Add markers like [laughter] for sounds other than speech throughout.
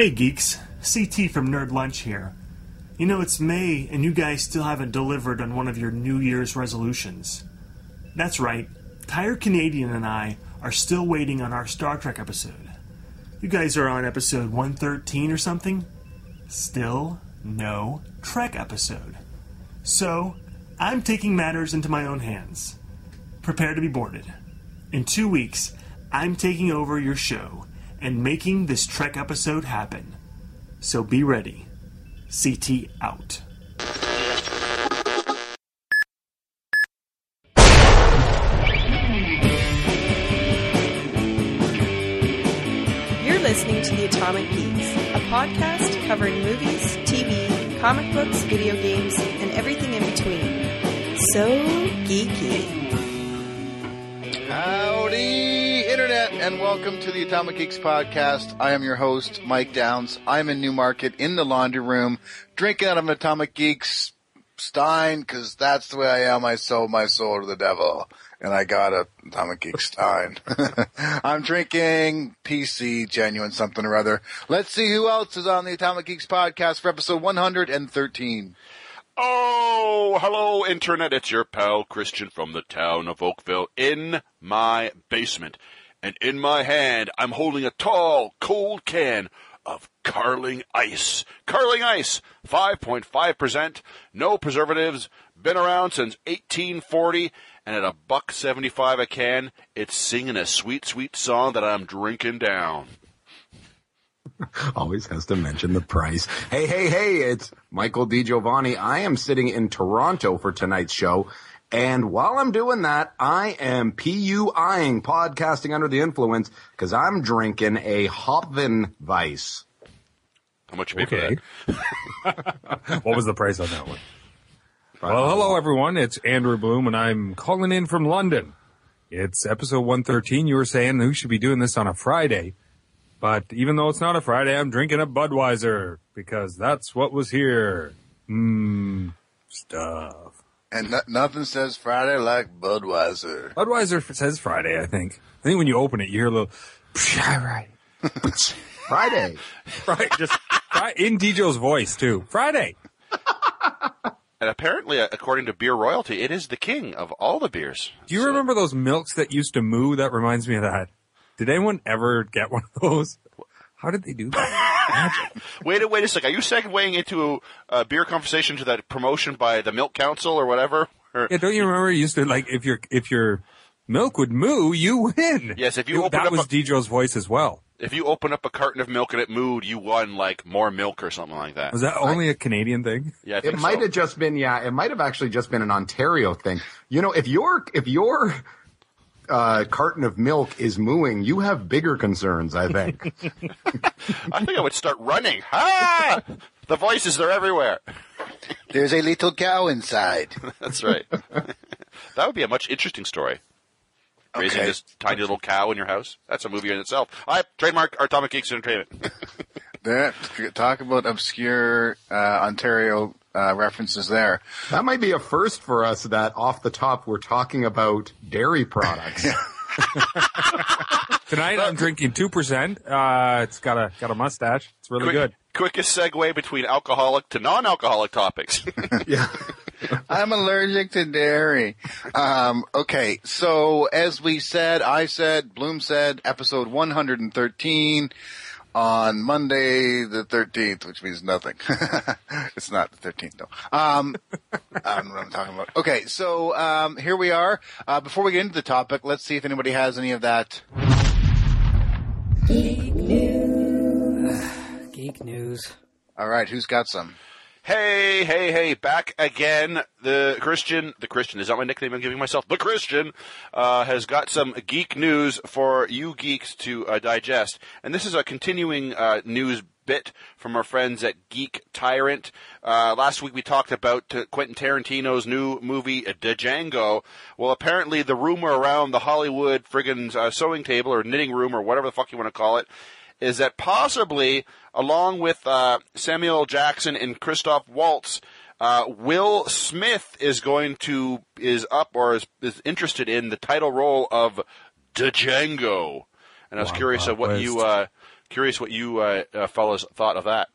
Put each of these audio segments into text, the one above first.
Hey geeks, CT from Nerd Lunch here. You know, it's May and you guys still haven't delivered on one of your New Year's resolutions. That's right, Tired Canadian and I are still waiting on our Star Trek episode. You guys are on episode 113 or something? Still no Trek episode. So, I'm taking matters into my own hands. Prepare to be boarded. In two weeks, I'm taking over your show and making this Trek episode happen. So be ready. CT out. You're listening to The Atomic Geeks, a podcast covering movies, TV, comic books, video games, and everything in between. So geeky. And welcome to the Atomic Geeks podcast. I am your host, Mike Downs. I'm in Newmarket in the laundry room, drinking out of an Atomic Geeks Stein, because that's the way I am. I sold my soul to the devil, and I got a Atomic Geek Stein. [laughs] I'm drinking PC, genuine something or other. Let's see who else is on the Atomic Geeks podcast for episode 113. Oh, hello, Internet. It's your pal Christian from the town of Oakville in my basement. And in my hand, I'm holding a tall, cold can of Carling Ice. Carling Ice, 5.5%, no preservatives, been around since 1840, and at a buck 75 a can, it's singing a sweet, sweet song that I'm drinking down. [laughs] Always has to mention the price. Hey, hey, hey, it's Michael Di Giovanni. I am sitting in Toronto for tonight's show. And while I'm doing that, I am PUIing podcasting under the influence because I'm drinking a Hopvin Weiss. How much you pay [laughs] what was the price on that one? Well, hello everyone. It's Andrew Bloom and I'm calling in from London. It's episode 113. You were saying who should be doing this on a Friday. But even though it's not a Friday, I'm drinking a Budweiser because that's what was here. Mmm, stuff. And no- nothing says Friday like Budweiser. Budweiser says Friday, I think. I think when you open it, you hear a little, right, [laughs] Friday. right, just right in Dijo's voice too. Friday. And apparently, uh, according to Beer Royalty, it is the king of all the beers. Do you So- remember those milks that used to moo? That reminds me of that. Did anyone ever get one of those? How did they do that? Magic. [laughs] Wait, a wait a sec. Are you segueing into a beer conversation to that promotion by the Milk Council or whatever? Or, Yeah, don't you remember? You used to like if your if your milk would moo, you win. Yes, if you It- opened that up was a- Dijo's voice as well. if you open up a carton of milk and it mooed, you won like more milk or something like that. Was that only a Canadian thing? Yeah, I think It might so. have just been, yeah, it might have actually just been an Ontario thing. You know, if your, if your, uh, carton of milk is mooing, you have bigger concerns, I think. [laughs] [laughs] I think I would start running. Ah! The voices, they're everywhere. [laughs] There's a little cow inside. That's right. that would be a much interesting story. Raising Okay. this tiny little cow in your house. That's a movie in itself. I trademark Atomic Geeks Entertainment. There, talk about obscure uh, Ontario uh, references there. That might be a first for us that off the top we're talking about dairy products. [laughs] Tonight I'm drinking two percent. Uh, it's got a got a mustache. It's really Quick- good. Quickest segue between alcoholic to non-alcoholic topics. [laughs] yeah. [laughs] I'm allergic to dairy. Um, okay, so as we said, I said, Bloom said, episode 113 on Monday the 13th, which means nothing. [laughs] it's not the 13th though. Um, I don't know what I'm talking about. Okay, so um, here we are. Uh, before we get into the topic, let's see if anybody has any of that. Geek news. Geek news. All right, who's got some? Hey, hey, hey, back again. The Christian, the Christian is that my nickname I'm giving myself? The Christian uh, has got some geek news for you geeks to uh, digest, and this is a continuing uh, news bit from our friends at Geek Tyrant. Uh, last week we talked about uh, Quentin Tarantino's new movie uh, Django. Well, apparently the rumor around the Hollywood friggin' uh, sewing table or knitting room or whatever the fuck you want to call it is that possibly, along with uh, Samuel Jackson and Christoph Waltz, uh, Will Smith is going to is up or is, is interested in the title role of Django. And I was Wow, curious wow, of what you uh, Curious what you uh, uh, fellas thought of that.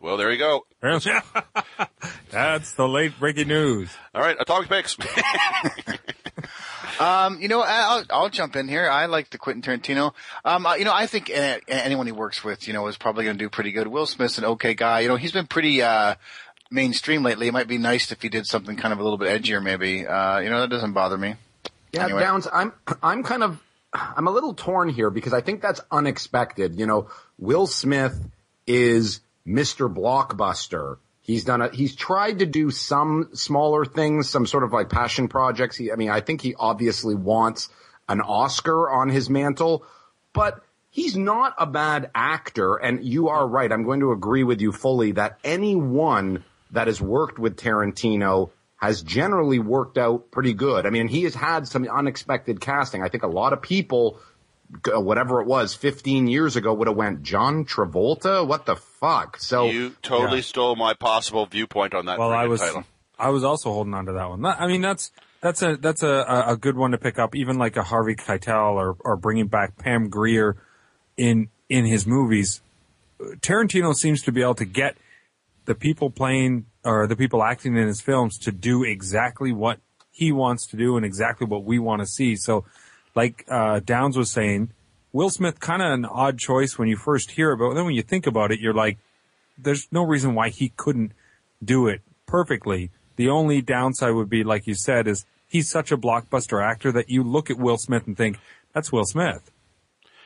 Well, there you go. That's [laughs] the late breaking news. All right, atomic picks. [laughs] Um, you know, I'll, I'll jump in here. I like the Quentin Tarantino. Um, uh, you know, I think anyone he works with, you know, is probably going to do pretty good. Will Smith's an okay guy. You know, he's been pretty, uh, mainstream lately. It might be nice if he did something kind of a little bit edgier, maybe. Uh, you know, that doesn't bother me. Yeah, Anyway. Downs, I'm I'm kind of I'm a little torn here because I think that's unexpected. You know, Will Smith is Mr. Blockbuster. He's done a, he's tried to do some smaller things, some sort of like passion projects. He, I mean, I think he obviously wants an Oscar on his mantle, but he's not a bad actor. And you are right. I'm going to agree with you fully that anyone that has worked with Tarantino has generally worked out pretty good. I mean, he has had some unexpected casting. I think a lot of people, whatever it was, 15 years ago would have went, John Travolta? What the fuck? So, you totally Yeah. stole my possible viewpoint on that. Well, I was, title. I was also holding on to that one. I mean, that's that's a that's a, a good one to pick up. Even like a Harvey Keitel or or bringing back Pam Grier in in his movies. Tarantino seems to be able to get the people playing or the people acting in his films to do exactly what he wants to do and exactly what we want to see. So, like uh, Downs was saying, Will Smith kind of an odd choice when you first hear about. it. Then when you think about it, you're like, there's no reason why he couldn't do it perfectly. The only downside would be, like you said, is he's such a blockbuster actor that you look at Will Smith and think that's Will Smith.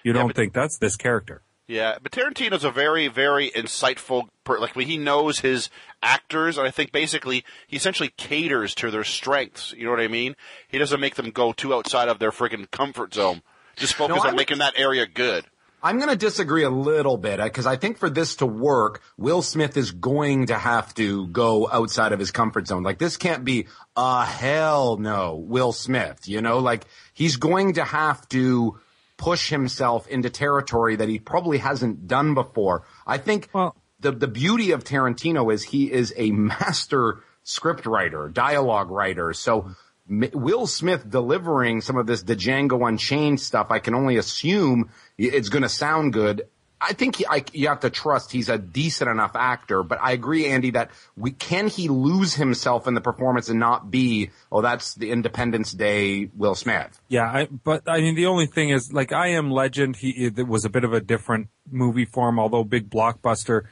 You don't but- think that's this character. Yeah, but Tarantino's a very, very insightful. Per- like he knows his actors, and I think basically he essentially caters to their strengths. You know what I mean? He doesn't make them go too outside of their freaking comfort zone. Just focus I on would- making that area good. I'm going to disagree a little bit uh, because I think for this to work, Will Smith is going to have to go outside of his comfort zone. Like this can't be a hell no, Will Smith. You know, like he's going to have to push himself into territory that he probably hasn't done before. I think Well- the the beauty of Tarantino is he is a master script writer, dialogue writer. So M- Will Smith delivering some of this Django Unchained stuff, I can only assume it's going to sound good. I think he, I, you have to trust he's a decent enough actor, but I agree, Andy, that we can he lose himself in the performance and not be, oh, that's the Independence Day Will Smith. Yeah, I, but I mean, the only thing is, like, I Am Legend, he, it was a bit of a different movie form, although big blockbuster,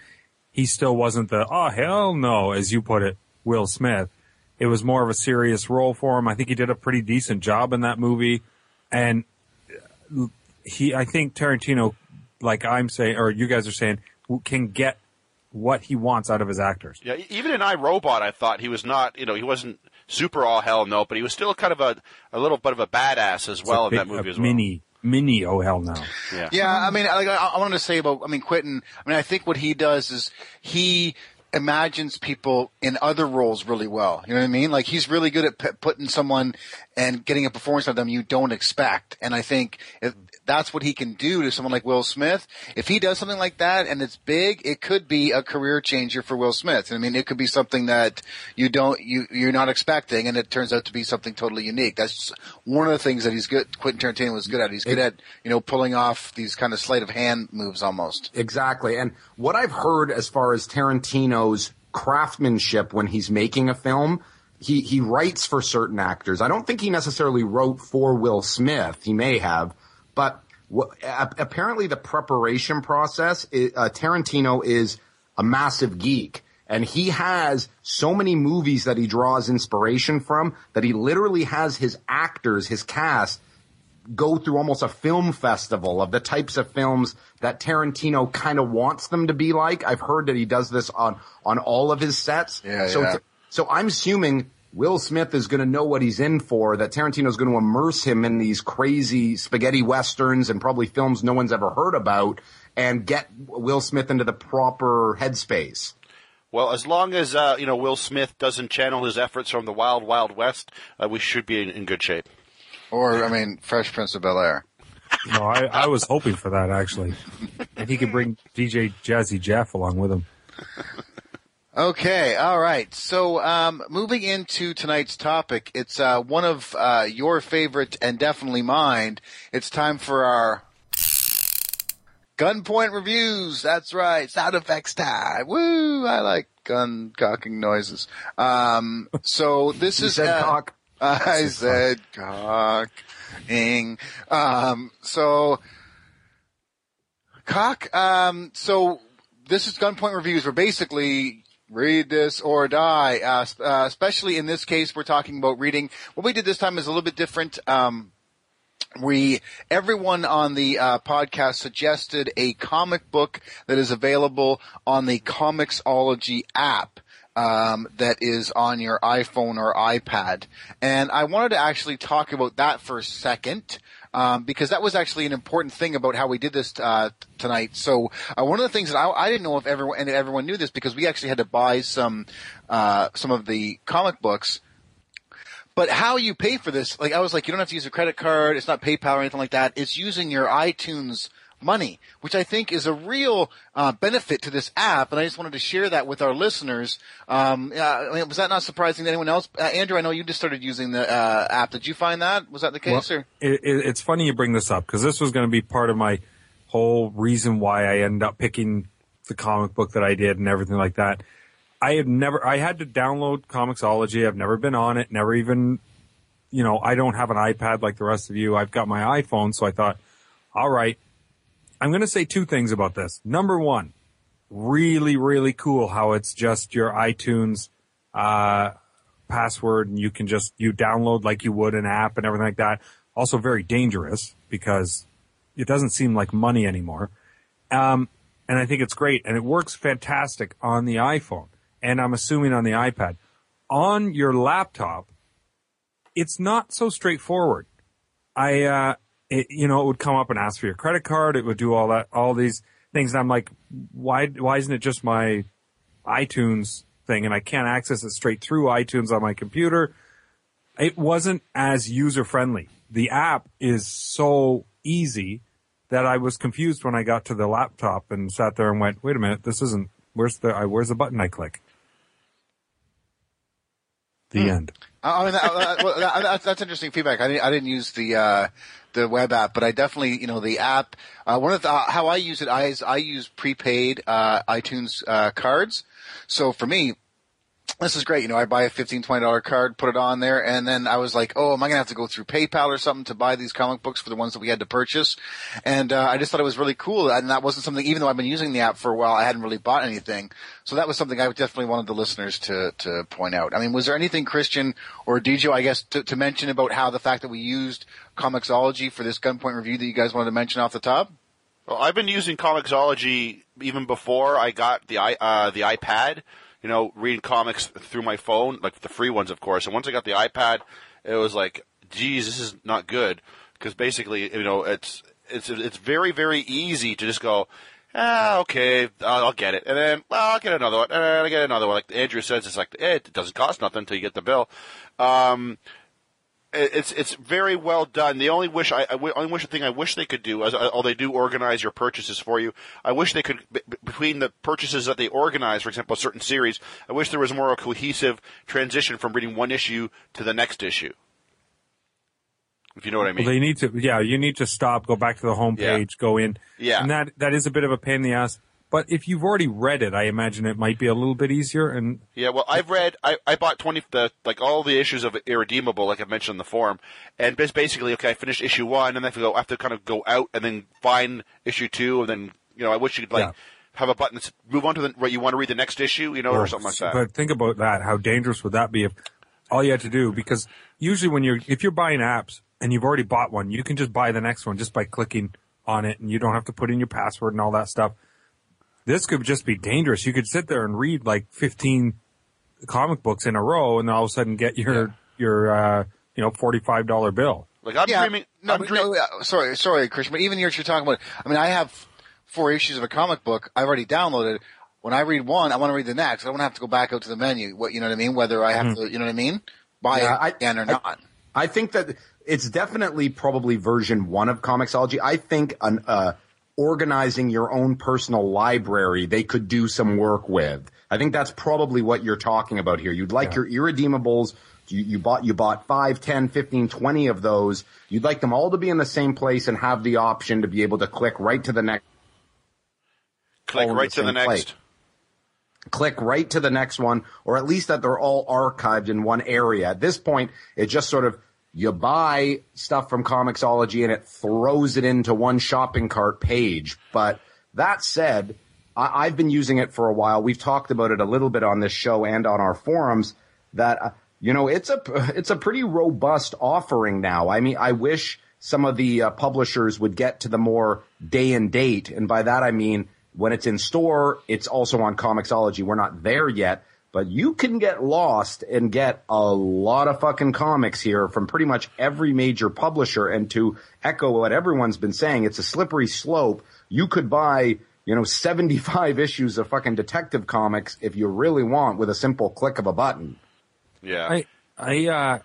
he still wasn't the, oh, hell no, as you put it, Will Smith. It was more of a serious role for him. I think he did a pretty decent job in that movie. And he, I think Tarantino, like I'm saying, or you guys are saying, can get what he wants out of his actors. Yeah, e- even in I Robot, I thought he was not. You know, he wasn't super all hell no, but he was still kind of a a little bit of a badass as well a in that movie a as well. Mini, mini, oh hell no. Yeah. Yeah, I mean, like, I, I wanted to say about, I mean, Quentin, I mean, I think what he does is he imagines people in other roles really well. You know what I mean? Like, he's really good at p- putting someone and getting a performance out of them you don't expect. And I think if that's what he can do to someone like Will Smith. If he does something like that and it's big, it could be a career changer for Will Smith. I mean, it could be something that you don't, you, you're not expecting and it turns out to be something totally unique. That's one of the things that he's good, Quentin Tarantino was good at. He's good at, you know, pulling off these kind of sleight of hand moves almost. Exactly. And what I've heard as far as Tarantino's craftsmanship when he's making a film, he, he writes for certain actors. I don't think he necessarily wrote for Will Smith. He may have, but apparently the preparation process, uh, Tarantino is a massive geek. And he has so many movies that he draws inspiration from that he literally has his actors, his cast, go through almost a film festival of the types of films that Tarantino kind of wants them to be like. I've heard that he does this on on all of his sets. Yeah, so yeah. so I'm assuming Will Smith is going to know what he's in for. That Tarantino is going to immerse him in these crazy spaghetti westerns and probably films no one's ever heard about, and get Will Smith into the proper headspace. Well, as long as uh, you know Will Smith doesn't channel his efforts from the Wild Wild West, uh, we should be in, in good shape. Or, I mean, Fresh Prince of Bel Air. No, I, I was hoping for that actually, [laughs] and he could bring DJ Jazzy Jeff along with him. Okay, all right. So, um, moving into tonight's topic, it's uh, one of uh, your favorite and definitely mine. It's time for our Gunpoint reviews. That's right. Sound effects time. Woo! I like gun cocking noises. Um, so this is said uh, cock. [laughs] I said cocking. Um, so cock. Um, so this is gunpoint reviews. Where basically read this or die. Uh, uh, especially in this case, we're talking about reading. What we did this time is a little bit different. Um, we everyone on the uh, podcast suggested a comic book that is available on the Comixology app um, that is on your iPhone or iPad, and I wanted to actually talk about that for a second. Um, because that was actually an important thing about how we did this uh, tonight. So uh, one of the things that I, I didn't know if everyone and everyone knew this because we actually had to buy some uh, some of the comic books but how you pay for this, like I was like, you don't have to use a credit card. It's not PayPal or anything like that. It's using your iTunes money, which I think is a real uh, benefit to this app. And I just wanted to share that with our listeners. Um, uh, was that not surprising to anyone else? Uh, Andrew, I know you just started using the uh, app. Did you find that? Was that the case? Well, or? it, it, it's funny you bring this up because this was going to be part of my whole reason why I ended up picking the comic book that I did and everything like that. I had never, I had to download Comixology. I've never been on it, never even, you know, I don't have an iPad like the rest of you. I've got my iPhone. So I thought, all right, I'm going to say two things about this. Number one, really, really cool how it's just your iTunes, uh, password and you can just, you download like you would an app and everything like that. Also very dangerous because it doesn't seem like money anymore. Um, and I think it's great and it works fantastic on the iPhone and I'm assuming on the iPad. On your laptop, it's not so straightforward. I, uh, it, you know, it would come up and ask for your credit card. It would do all that, all these things. And I'm like, why, why isn't it just my iTunes thing? And I can't access it straight through iTunes on my computer. It wasn't as user friendly. The app is so easy that I was confused when I got to the laptop and sat there and went, wait a minute, this isn't, where's the, where's the button I click? The hmm. end. I mean, that, that- that's, interesting feedback. I didn't, I didn't use the uh, the web app, but I definitely, you know, the app. Uh, one of the uh, how I use it, I I use prepaid uh, iTunes uh, cards. So for me, this is great. You know, I buy a $15, $20 card, put it on there, and then I was like, oh, am I going to have to go through PayPal or something to buy these comic books for the ones that we had to purchase? And, uh, I just thought it was really cool. And that wasn't something, even though I've been using the app for a while, I hadn't really bought anything. So that was something I definitely wanted the listeners to, to point out. I mean, was there anything Christian or DJ, I guess, to, to mention about how the fact that we used Comixology for this gunpoint review that you guys wanted to mention off the top? Well, I've been using Comixology even before I got the i uh, the iPad. You know, reading comics through my phone, like the free ones, of course. And once I got the iPad, it was like, geez, this is not good because basically, you know, it's it's it's very very easy to just go. Ah, okay, I'll, I'll get it, and then well, I'll get another one, and then I get another one. Like Andrew says, it's like it doesn't cost nothing until you get the bill. Um, it's it's very well done. The only wish I, only wish thing I wish they could do, as uh, although they do organize your purchases for you, I wish they could b- between the purchases that they organize, for example, a certain series. I wish there was more of a cohesive transition from reading one issue to the next issue. If you know what I mean. Well, they need to, yeah, you need to stop, go back to the home Yeah. go in. Yeah. And that, that is a bit of a pain in the ass. But if you've already read it, I imagine it might be a little bit easier. And Yeah, well, I've read, I, I bought 20, the, like all the issues of Irredeemable, like I mentioned in the forum. And basically, okay, I finished issue one, and then I have to go, I have to kind of go out and then find issue two, and then, you know, I wish you could like, Yeah. have a button that's move on to the, right, you want to read the next issue, you know, or something like that. But think about that. How dangerous would that be if all you had to do? Because usually when you're, if you're buying apps and you've already bought one, you can just buy the next one just by clicking on it and you don't have to put in your password and all that stuff. This could just be dangerous. You could sit there and read like 15 comic books in a row and then all of a sudden get your, your, uh, you know, $45 bill. like, I'm dreaming, No, I'm but dream- no, sorry, sorry, Christian. But even here, you're talking about. I mean, I have four issues of a comic book. I've already downloaded. When I read one, I want to read the next. I don't want to have to go back out to the menu. What you know what I mean? Whether I have to, you know what I mean? Buy Yeah, it I- again or I- not. I think that it's definitely probably version one of Comixology. I think an, uh, organizing your own personal library they could do some mm-hmm. work with. I think that's probably what you're talking about here. You'd like your irredeemables. You, you bought you bought 5, 10, 15, 20 of those. You'd like them all to be in the same place and have the option to be able to click right to the next Click right to the next. place. Click right to the next one, or at least that they're all archived in one area. At this point, it just sort of you buy stuff from Comixology and it throws it into one shopping cart page. But that said, I, I've been using it for a while. We've talked about it a little bit on this show and on our forums. That uh, you know, it's a it's a pretty robust offering now. I mean, I wish some of the uh, publishers would get to the more day and date, and by that I mean when it's in store, it's also on Comixology. We're not there yet, but you can get lost and get a lot of fucking comics here from pretty much every major publisher. And to echo what everyone's been saying, it's a slippery slope. You could buy, you know, [laughs] 75 issues of fucking detective comics if you really want with a simple click of a button. Yeah. I I uh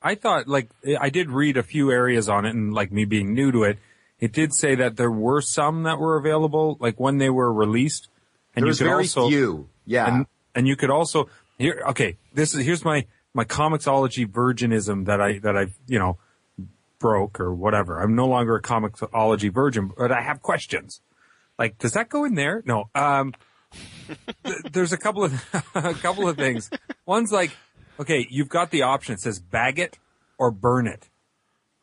I thought like I did read a few areas on it and like me being new to it, it did say that there were some that were available like when they were released. And There's you could very also few. Yeah. and and you could also here okay, this is here's my my Comixology virginism that I that I you know broke or whatever. I'm no longer a Comixology virgin, but I have questions. Like, does that go in there? No. Um, th- there's a couple of [laughs] a couple of things. One's like, okay, you've got the option. It says bag it or burn it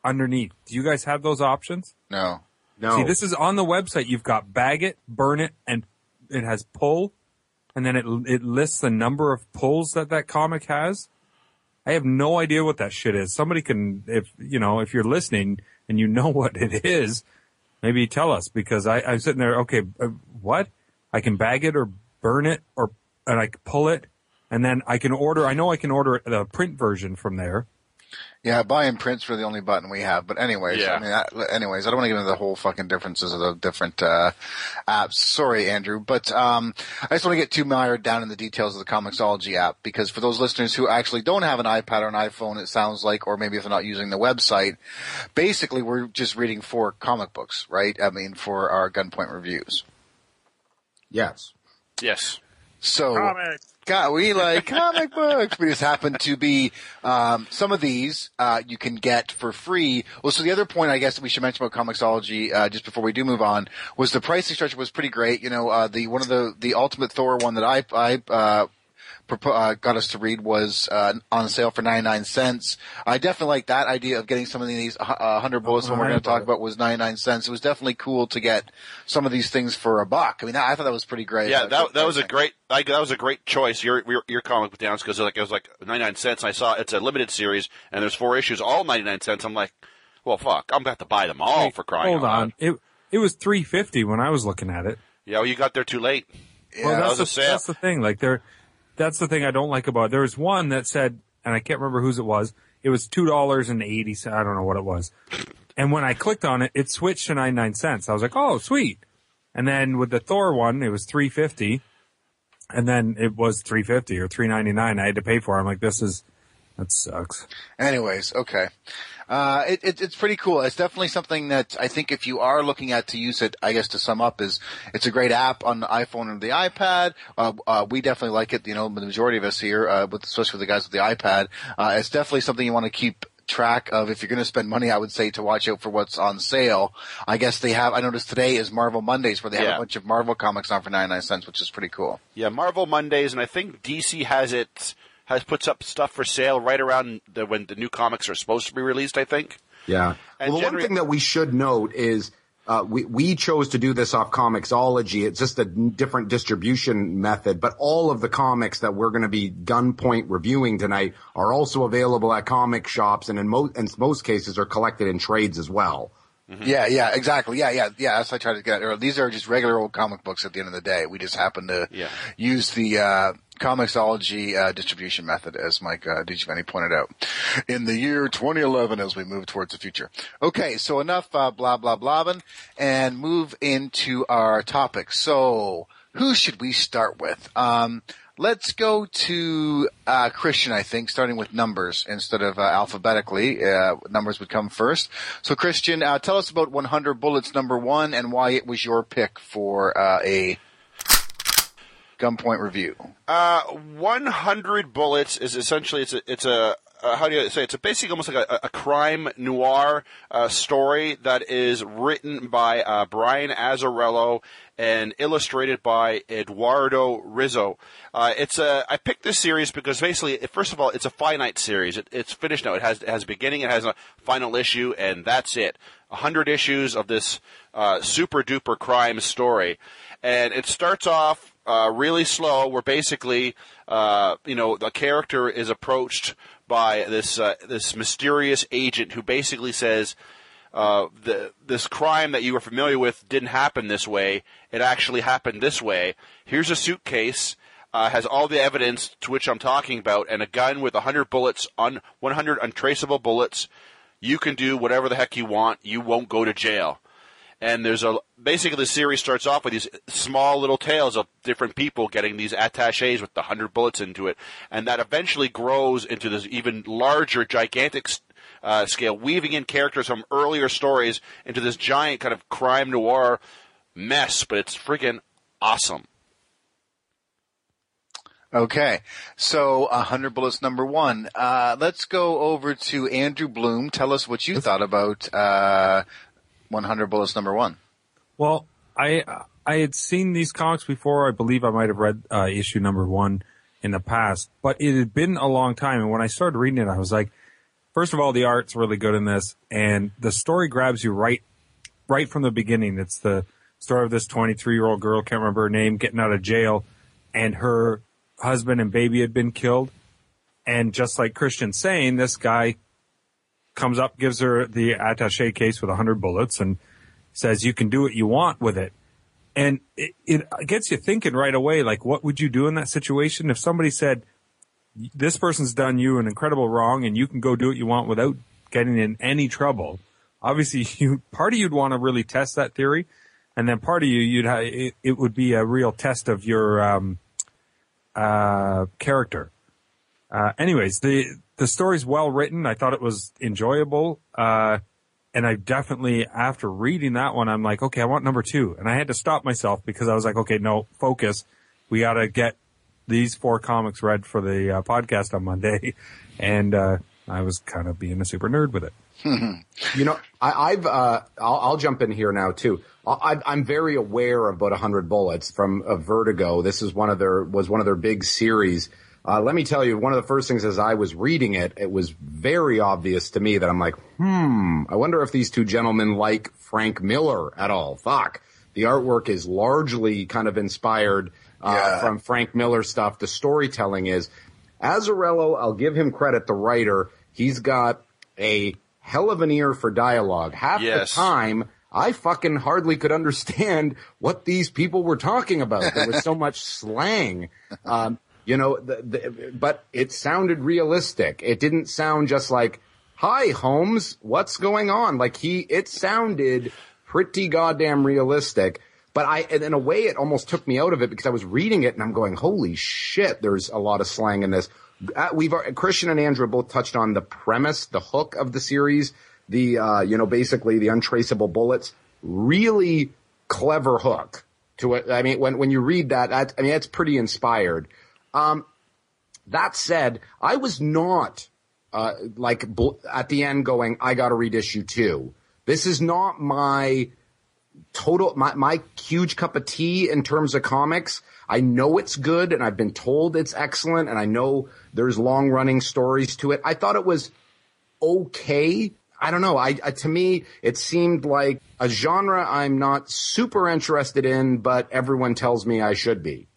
underneath. Do you guys have those options? No. no. See, this is on the website. You've got bag it, burn it, and it has pull, and then it it lists the number of pulls that that comic has. I have no idea what that shit is. Somebody can, if you know, if you're listening and you know [laughs] what it is, maybe tell us because I, I'm sitting there. Okay, uh, what? I can bag it or burn it or and I pull it, and then I can order. I know I can order the print version from there. Yeah, buy and prints are the only button we have. But anyways, Yeah. I mean, I, anyways, I don't want to get into the whole fucking differences of the different uh, apps. Sorry, Andrew, but um, I just want to get too mired down in the details of the Comixology app because for those listeners who actually don't have an iPad or an iPhone, it sounds like, or maybe if they're not using the website, basically we're just reading four comic books, right? I mean, for our gunpoint reviews. yes. yes. So, God, we like comic books. We just happen to be um, some of these uh, you can get for free. Well, so the other point I guess that we should mention about Comixology uh, just before we do move on was the pricing structure was pretty great. You know, uh, the one of the the Ultimate Thor one that I I uh, uh, got us to read was uh, on sale for 99 cents. I definitely like that idea of getting some of these uh, 100 bullets when we're going to talk about was 99 cents. It was definitely cool to get some of these things for a buck. I mean, I thought that was pretty great. Yeah, that that was a great I, that was a great choice. Your your, your comic book downs because like it was like ninety nine cents. I saw it's a limited series and there's four issues, all ninety nine cents. I'm like, well, fuck, I'm gonna buy them all for crying Hold out on, it it was three fifty when I was looking at it. Yeah, well, you got there too late. well, that that's was the, a sale. that's the thing. Like there, that's the thing I don't like about it. There was one that said, and I can't remember whose it was. It was two dollars and eighty. I don't know what it was. And when I clicked on it, it switched to ninety nine cents. I was like, oh, sweet. And then with the Thor one, it was three fifty, and then it was three fifty or three ninety nine. I had to pay for. it. I'm like, this is that sucks. Anyways, okay. Uh, it, it, it's pretty cool. It's definitely something that I think if you are looking at to use it, I guess to sum up is it's a great app on the iPhone and the iPad. Uh, uh, we definitely like it. You know, the majority of us here, uh, with, especially with the guys with the iPad, uh, it's definitely something you want to keep track of if you're going to spend money i would say to watch out for what's on sale i guess they have i noticed today is marvel mondays where they have a bunch of marvel comics on for 99 cents which is pretty cool Yeah, Marvel Mondays, and I think DC has it has puts up stuff for sale right around the, when the new comics are supposed to be released. I think. Yeah. And well, the one thing that we should note is uh, we we chose to do this off Comixology. It's just a different distribution method, but all of the comics that we're going to be gunpoint reviewing tonight are also available at comic shops, and in in most cases are collected in trades as well. Yeah, yeah, exactly. Yeah, yeah, yeah. That's what I tried to get. Or these are just regular old comic books. At the end of the day, we just happen to Yeah. use the uh, Comixology uh, distribution method, as Mike uh, DiGiovanni pointed out, in the year 2011 as we move towards the future. Okay, so enough uh, blah blah blabbing, and move into our topic. So, who should we start with? Um, Let's go to uh, Christian, I think, starting with numbers instead of uh, alphabetically. Uh, numbers would come first. So, Christian, uh, tell us about 100 Bullets number one and why it was your pick for uh, a gunpoint review. Uh, 100 bullets is essentially it's a it's a uh, how do you say? It's a basically almost like a, a crime noir uh, story that is written by uh, Brian Azzarello and illustrated by Eduardo Risso. Uh, it's a. I picked this series because basically, first of all, it's a finite series. It, it's finished now. It has it has a beginning. It has a final issue, and that's it. A hundred issues of this uh, super duper crime story, and it starts off uh, really slow. Where basically, uh, you know, the character is approached by this uh, this mysterious agent who basically says. Uh, the, this crime that you were familiar with didn't happen this way. It actually happened this way. Here's a suitcase, uh, has all the evidence to which I'm talking about, and a gun with 100 bullets, on 100 untraceable bullets. You can do whatever the heck you want. You won't go to jail and there's a basically the series starts off with these small little tales of different people getting these attaches with the hundred bullets into it, and that eventually grows into this even larger, gigantic uh, scale, weaving in characters from earlier stories into this giant kind of crime noir mess. But it's freaking awesome. Okay, so uh, 100 Bullets number one. Uh, let's go over to Andrew Bloom. Tell us what you thought about uh, 100 Bullets number one. Well, I I had seen these comics before. I believe I might have read uh, issue number one in the past, but it had been a long time. And when I started reading it, I was like, first of all, the art's really good in this, and the story grabs you right right from the beginning. It's the story of this 23 year old girl, can't remember her name, getting out of jail, and her husband and baby had been killed. And just like Christian saying, this guy comes up, gives her the attache case with 100 bullets, and says, You can do what you want with it. And it, it gets you thinking right away, like, what would you do in that situation if somebody said, This person's done you an incredible wrong, and you can go do what you want without getting in any trouble? Obviously, [laughs] you part of you'd want to really test that theory, and then part of you, you'd it, it would be a real test of your um, uh, character. Uh, anyways, the the story's well written. I thought it was enjoyable. Uh, and I definitely, after reading that one, I'm like, okay, I want number two. And I had to stop myself because I was like, okay, no, focus. We got to get these four comics read for the uh, podcast on Monday. [laughs] And, uh, I was kind of being a super nerd with it. [laughs] you know, I, have uh, I'll, I'll, jump in here now too. I, am very aware of about hundred bullets from a Vertigo. This is one of their was one of their big series. Uh, let me tell you, one of the first things as I was reading it, it was very obvious to me that I'm like, hmm, I wonder if these two gentlemen like Frank Miller at all. Fuck. The artwork is largely kind of inspired uh, yeah. from Frank Miller stuff. The storytelling is. Azzarello, I'll give him credit, the writer, he's got a hell of an ear for dialogue. Half yes. the time, I fucking hardly could understand what these people were talking about. There was so [laughs] much slang. Um, you know, the, the, but it sounded realistic. It didn't sound just like, "Hi, Holmes, what's going on?" Like he, it sounded pretty goddamn realistic. But I, in a way, it almost took me out of it because I was reading it and I'm going, "Holy shit!" There's a lot of slang in this. Uh, we've Christian and Andrew both touched on the premise, the hook of the series, the uh, you know, basically the untraceable bullets. Really clever hook to it. I mean, when when you read that, I mean, that's pretty inspired. Um, that said, I was not uh, like bl- at the end going, I got to read issue two. This is not my total my my huge cup of tea in terms of comics. I know it's good and I've been told it's excellent and I know there's long running stories to it. I thought it was okay. I don't know. I, I, to me it seemed like a genre I'm not super interested in, but everyone tells me I should be.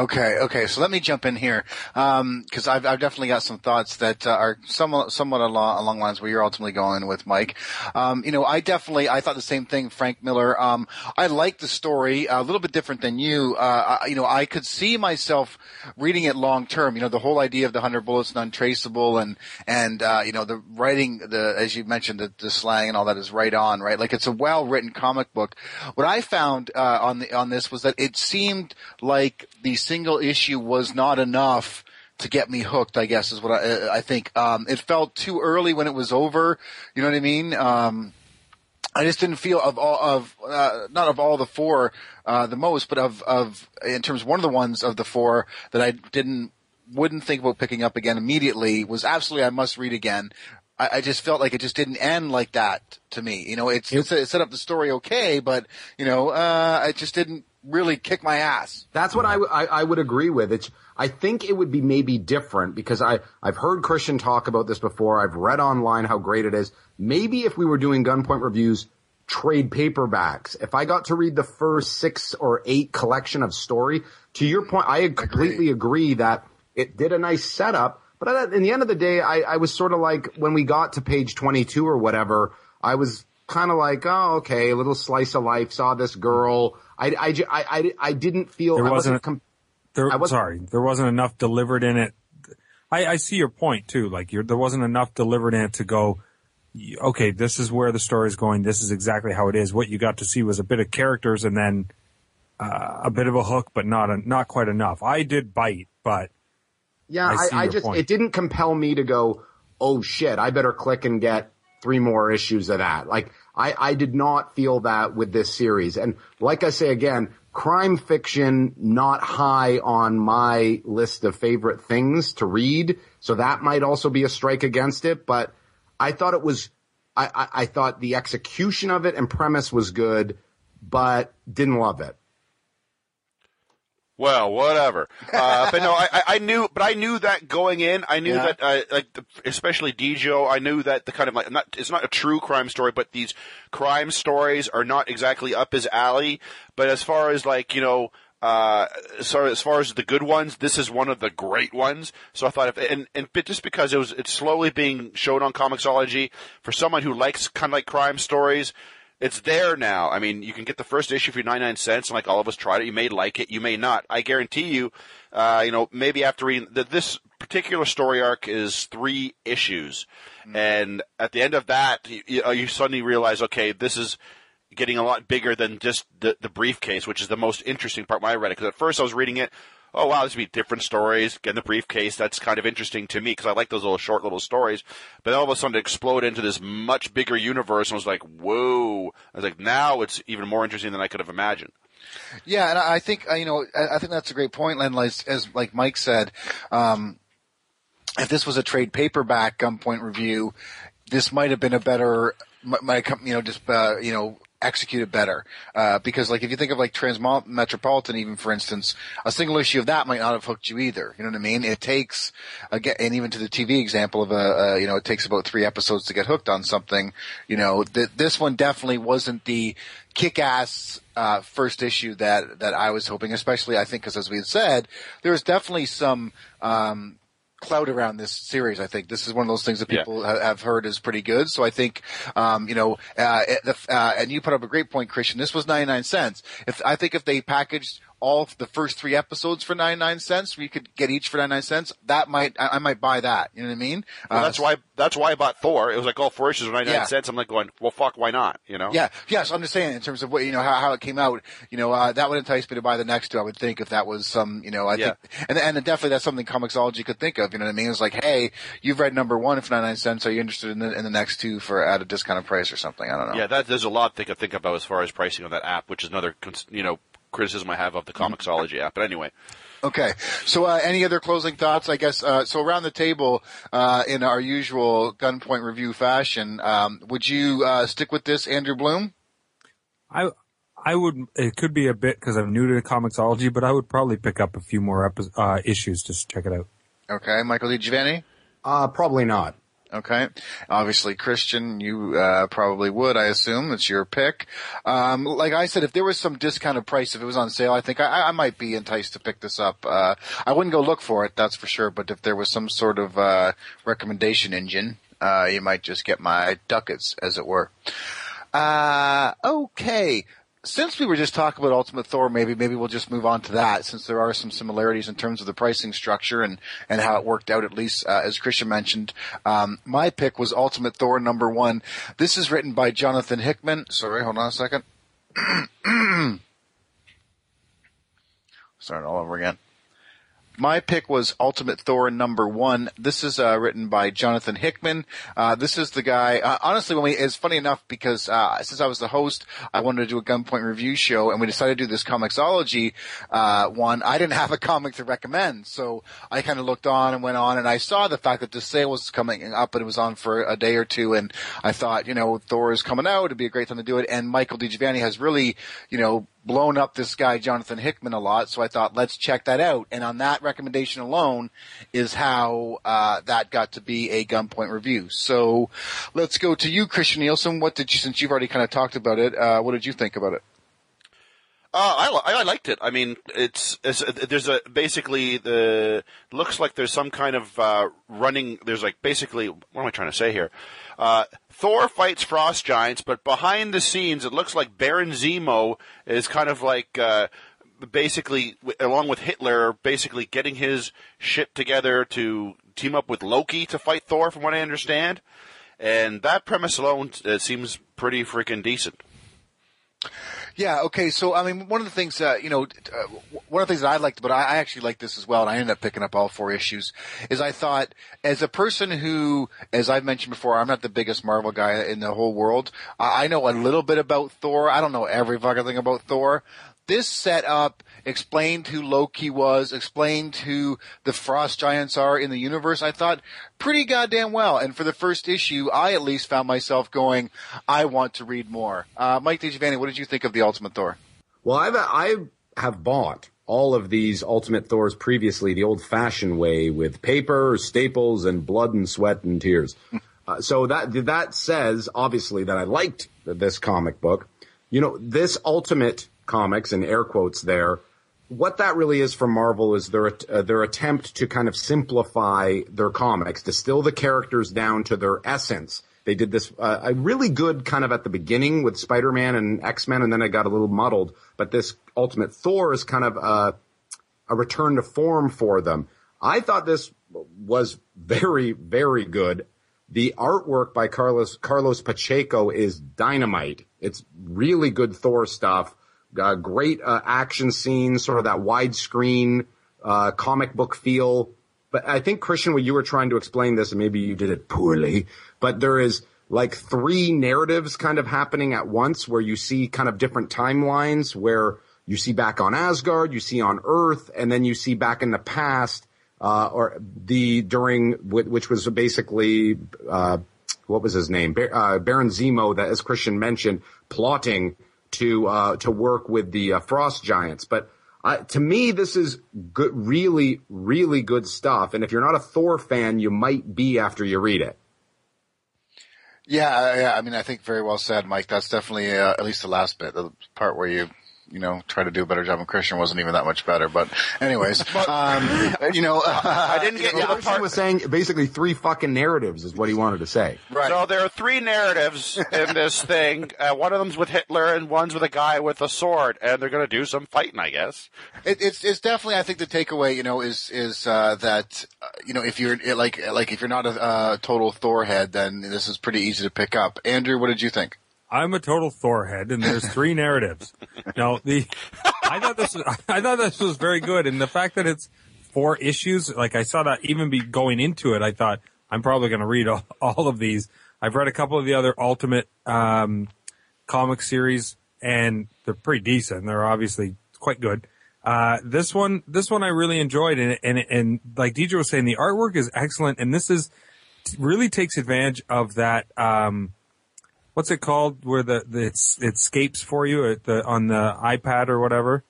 Okay, okay. So let me jump in here because um, I've, I've definitely got some thoughts that uh, are somewhat somewhat along, along lines where you're ultimately going with Mike. Um, you know, I definitely I thought the same thing, Frank Miller. Um, I like the story a little bit different than you. Uh, I, you know, I could see myself reading it long term. You know, the whole idea of the hundred bullets and untraceable, and and uh, you know the writing, the as you mentioned, the, the slang and all that is right on, right? Like it's a well written comic book. What I found uh, on the on this was that it seemed like the single issue was not enough to get me hooked. I guess is what I, I think. Um, it felt too early when it was over. You know what I mean? Um, I just didn't feel of all of uh, not of all the four uh, the most, but of of in terms of one of the ones of the four that I didn't wouldn't think about picking up again immediately was absolutely I must read again. I, I just felt like it just didn't end like that to me. You know, it's, it's it set up the story okay, but you know, uh, it just didn't really kick my ass. That's what I, w- I- I would agree with. It's, I think it would be maybe different because I, I've heard Christian talk about this before. I've read online how great it is. Maybe if we were doing Gunpoint reviews, trade paperbacks, if I got to read the first six or eight collection of story, to your point, I completely agree that it did a nice setup. But in the end of the day, I, I was sort of like, when we got to page 22 or whatever, I was kind of like, oh, okay, a little slice of life, saw this girl. I, I, I, I, I didn't feel, There wasn't, wasn't- com- There, I wasn't- sorry, there wasn't enough delivered in it. I, I see your point too. Like you're, there wasn't enough delivered in it to go, okay, this is where the story is going. This is exactly how it is. What you got to see was a bit of characters and then uh, a bit of a hook, but not a, not quite enough. I did bite, but Yeah, I I, I, just point. it didn't compel me to go, oh shit, I better click and get three more issues of that. Like I, I did not feel that with this series. And like I say again, crime fiction not high on my list of favorite things to read. So that might also be a strike against it. But I thought it was I, I, I thought the execution of it and premise was good, but didn't love it. Well, whatever. Uh, but no, I, I- knew, but I knew that going in, I knew Yeah. that, uh, like, the, especially Dijo, I knew that the kind of like, not, it's not a true crime story, but these crime stories are not exactly up his alley. But as far as like, you know, uh, so as far as the good ones, this is one of the great ones. So I thought if, and, and but just because it was, it's slowly being shown on Comixology for someone who likes kind of like crime stories, it's there now. I mean, you can get the first issue for 99 cents, and like all of us tried it. You may like it, you may not. I guarantee you, uh, you know, maybe after reading that this particular story arc is three issues, and at the end of that, you, you, uh, you suddenly realize, okay, this is getting a lot bigger than just the, the briefcase, which is the most interesting part when I read it. Because at first I was reading it, oh wow, this would be different stories. Getting the briefcase, that's kind of interesting to me because I like those little short little stories. But then all of a sudden it exploded into this much bigger universe and I was like, whoa. I was like, now it's even more interesting than I could have imagined. Yeah, and I think uh, you know, I think that's a great point, Len. As, as like Mike said, um, if this was a trade paperback Gunpoint review, this might have been a better, have come, you know, just uh, you know, executed better. Uh, because like if you think of like Transmetropolitan, even for instance, a single issue of that might not have hooked you either. You know what I mean? It takes again, and even to the TV example of a, uh, you know, it takes about three episodes to get hooked on something. You know, th- this one definitely wasn't the kick-ass uh, first issue that that I was hoping, especially I think because as we had said, there was definitely some um, cloud around this series. I think this is one of those things that people ha- have heard is pretty good. So I think, um, you know, uh, the, uh, and you put up a great point, Christian. This was 99 cents. If I think if they packaged all the first three episodes for 99 cents, we could get each for 99 cents. That might, I, I might buy that. You know what I mean? Well, Uh, that's why, that's why I bought Thor. It was like all four issues were 99 Yeah. cents. I'm like going, well, fuck, why not? You know? Yeah, yes, I'm just saying in terms of what you know how, how it came out. You know, uh, that would entice me to buy the next two. I would think if that was some, you know, I Yeah. think, and and definitely that's something Comixology could think of. You know what I mean? It's like, hey, you've read number one for 99 cents. Are you interested in the in the next two for at a discounted price or something? I don't know. Yeah, that, there's a lot to think about as far as pricing on that app, which is another, you know, criticism I have of the Comixology app. But anyway, Okay. So, uh, any other closing thoughts? I guess, uh, so around the table, uh, in our usual gunpoint review fashion, um, would you, uh, stick with this, Andrew Bloom? I I would. It could be a bit because I'm new to Comixology, but I would probably pick up a few more epi- uh, issues just to check it out. Okay. Michael DiGiovanni? Uh, probably not. Okay. Obviously, Christian, you uh, probably would, I assume. It's your pick. Um, like I said, if there was some discounted price, if it was on sale, I think I, I might be enticed to pick this up. Uh, I wouldn't go look for it, that's for sure. But if there was some sort of uh, recommendation engine, uh, you might just get my ducats, as it were. Uh, okay. Since we were just talking about Ultimate Thor, maybe maybe we'll just move on to that, since there are some similarities in terms of the pricing structure and and how it worked out. At least uh, as Christian mentioned, um, my pick was Ultimate Thor number one. This is written by Jonathan Hickman. Sorry, hold on a second. [clears throat] Start all over again. My pick was Ultimate Thor number one. This is uh, written by Jonathan Hickman. Uh, this is the guy. Uh, honestly, when we, it's funny enough because uh, since I was the host, I wanted to do a Gunpoint review show, and we decided to do this Comixology uh, one. I didn't [laughs] have a comic to recommend, so I kind of looked on and went on, and I saw the fact that the sale was coming up, and it was on for a day or two, and I thought, you know, Thor is coming out. It'd be a great time to do it, and Michael DiGiovanni has really, you know, blown up this guy Jonathan Hickman a lot, so I thought let's check that out. And on that recommendation alone is how uh, that got to be a gunpoint review. So let's go to you, Christian Nielsen. What did you, since you've already kind of talked about it, uh, what did you think about it? Uh, I, I liked it. I mean, it's, it's there's a basically the looks like there's some kind of uh, running. There's like basically what am I trying to say here? Uh, Thor fights frost giants, but behind the scenes, it looks like Baron Zemo is kind of like uh, basically, along with Hitler, basically getting his shit together to team up with Loki to fight Thor, from what I understand. And that premise alone uh, seems pretty freaking decent. Yeah. Okay. So, I mean, one of the things, uh, you know, uh, one of the things that I liked, but I, I actually liked this as well, and I ended up picking up all four issues, is I thought, as a person who, as I've mentioned before, I'm not the biggest Marvel guy in the whole world. I, I know a little bit about Thor. I don't know every fucking thing about Thor. This set up explained who Loki was, explained who the Frost Giants are in the universe. I thought pretty goddamn well. And for the first issue, I at least found myself going, I want to read more. Uh, Mike DiGiovanni, what did you think of the Ultimate Thor? Well, I've I have bought all of these Ultimate Thors previously the old-fashioned way with paper, staples, and blood and sweat and tears. uh, so that that says obviously that I liked this comic book. You know, this Ultimate Comics and air quotes there. What that really is for Marvel is their uh, their attempt to kind of simplify their comics, distill the characters down to their essence. They did this uh, a really good kind of at the beginning with Spider-Man and X-Men, and then it got a little muddled. But this Ultimate Thor is kind of a, a return to form for them. I thought this was very, very good. The artwork by Carlos Carlos Pacheco is dynamite. It's really good Thor stuff. Uh, great uh, action scenes, sort of that widescreen uh, comic book feel. But I think Christian, what you were trying to explain this, and maybe you did it poorly, but there is like three narratives kind of happening at once, where you see kind of different timelines, where you see back on Asgard, you see on Earth, and then you see back in the past, uh, or the during which was basically uh, what was his name, uh, Baron Zemo, that as Christian mentioned, plotting to uh, to work with the uh, frost giants. But uh, to me, this is good, really, really good stuff. And if you're not a Thor fan, you might be after you read it. Yeah, yeah. I mean, I think very well said, Mike. That's definitely uh, at least the last bit, the part where you you know, try to do a better job. And Christian wasn't even that much better. But anyways, [laughs] um, [laughs] you know, uh, I didn't get [laughs] yeah, the Christian was saying basically three fucking narratives is what he wanted to say. Right. So there are three narratives in this thing. Uh, one of them's with Hitler, and one's with a guy with a sword, and they're going to do some fighting, I guess. It, it's it's definitely I think the takeaway you know is is uh, that uh, you know if you're like like if you're not a uh, total Thor head then this is pretty easy to pick up. Andrew, what did you think? I'm a total Thor head, and there's three narratives. Now, the I thought this was, I thought this was very good, and the fact that it's four issues, like I saw that even be going into it, I thought I'm probably going to read all, all of these. I've read a couple of the other Ultimate um, comic series, and they're pretty decent. They're obviously quite good. Uh, this one, this one I really enjoyed, and and and like DJ was saying, the artwork is excellent, and this is really takes advantage of that. Um, what's it called where the, the it's, it escapes for you at the on the iPad or whatever,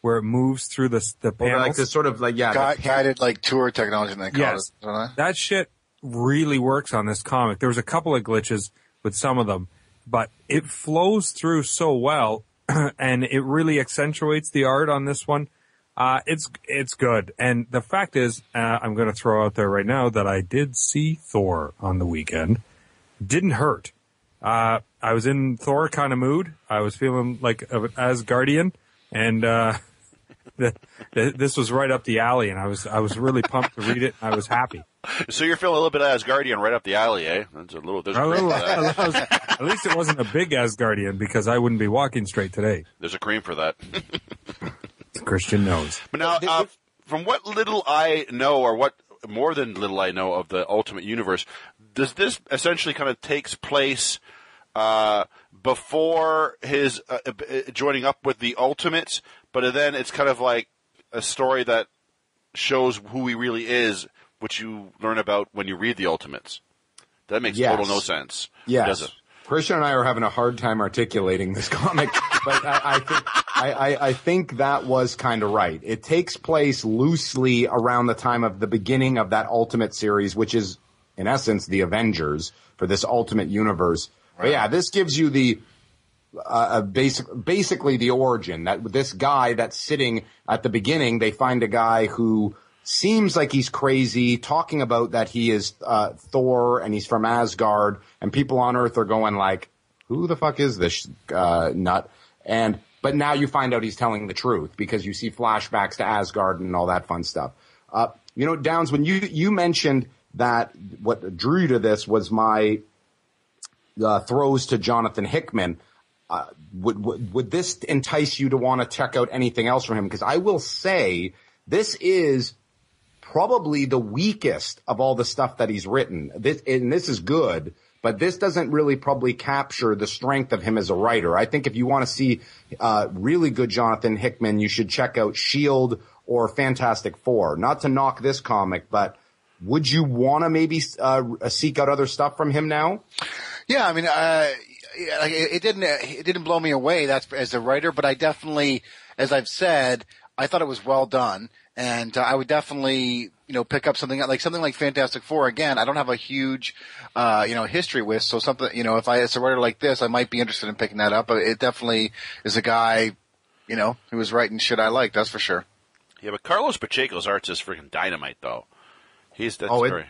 where it moves through the the Or panels. like this sort of like yeah, Gui- the- guided like tour technology, they call Yes. it. don't that shit really works on this comic. There was a couple of glitches with some of them, but it flows through so well, [clears throat] and it really accentuates the art on this one. Uh, it's it's good, and the fact is, uh, I'm going to throw out there right now that I did see Thor on the weekend. Didn't hurt. Uh, I was in Thor kind of mood. I was feeling like an Asgardian, and uh, [laughs] the, the, this was right up the alley, and I was I was really pumped to read it. And I was happy. So you're feeling a little bit Asgardian right up the alley, eh? That's a little. There's a, A cream little- for that. Was- [laughs] at least it wasn't a big Asgardian because I wouldn't be walking straight today. There's a cream for that. [laughs] Christian knows. But now, uh, from what little I know, or what more than little I know of the Ultimate Universe, does this essentially kind of takes place uh, before his uh, uh, joining up with the Ultimates, but then it's kind of like a story that shows who he really is, which you learn about when you read the Ultimates. That makes Yes. total no sense. Yes. Does it? Christian and I are having a hard time articulating this [laughs] comic, but I, I think I, I, I think that was kind of right. It takes place loosely around the time of the beginning of that Ultimate series, which is in essence the Avengers for this Ultimate Universe. But yeah, this gives you the uh, uh, basic, basically the origin that this guy that's sitting at the beginning, they find a guy who seems like he's crazy, talking about that he is uh, Thor and he's from Asgard, and people on Earth are going like, "Who the fuck is this uh, nut?" And but now you find out he's telling the truth because you see flashbacks to Asgard and all that fun stuff. Uh, you know, Downs, when you you mentioned that what drew you to this was my uh, throws to Jonathan Hickman. Uh, would, would would this entice you to want to check out anything else from him? Because I will say this is probably the weakest of all the stuff that he's written. This and this is good, but this doesn't really probably capture the strength of him as a writer. I think if you want to see uh, really good Jonathan Hickman, you should check out Shield or Fantastic Four. Not to knock this comic, but would you want to maybe uh, seek out other stuff from him now? Yeah, I mean, uh, yeah, like, it, it didn't it didn't blow me away. That's as a writer, but I definitely, as I've said, I thought it was well done, and uh, I would definitely you know pick up something like something like Fantastic Four. Again, I don't have a huge uh, you know history with, so something you know if I as a writer like this, I might be interested in picking that up. But it definitely is a guy, you know, who was writing shit I like. That's for sure. Yeah, but Carlos Pacheco's art's is freaking dynamite, though. He's that's Oh, it- very.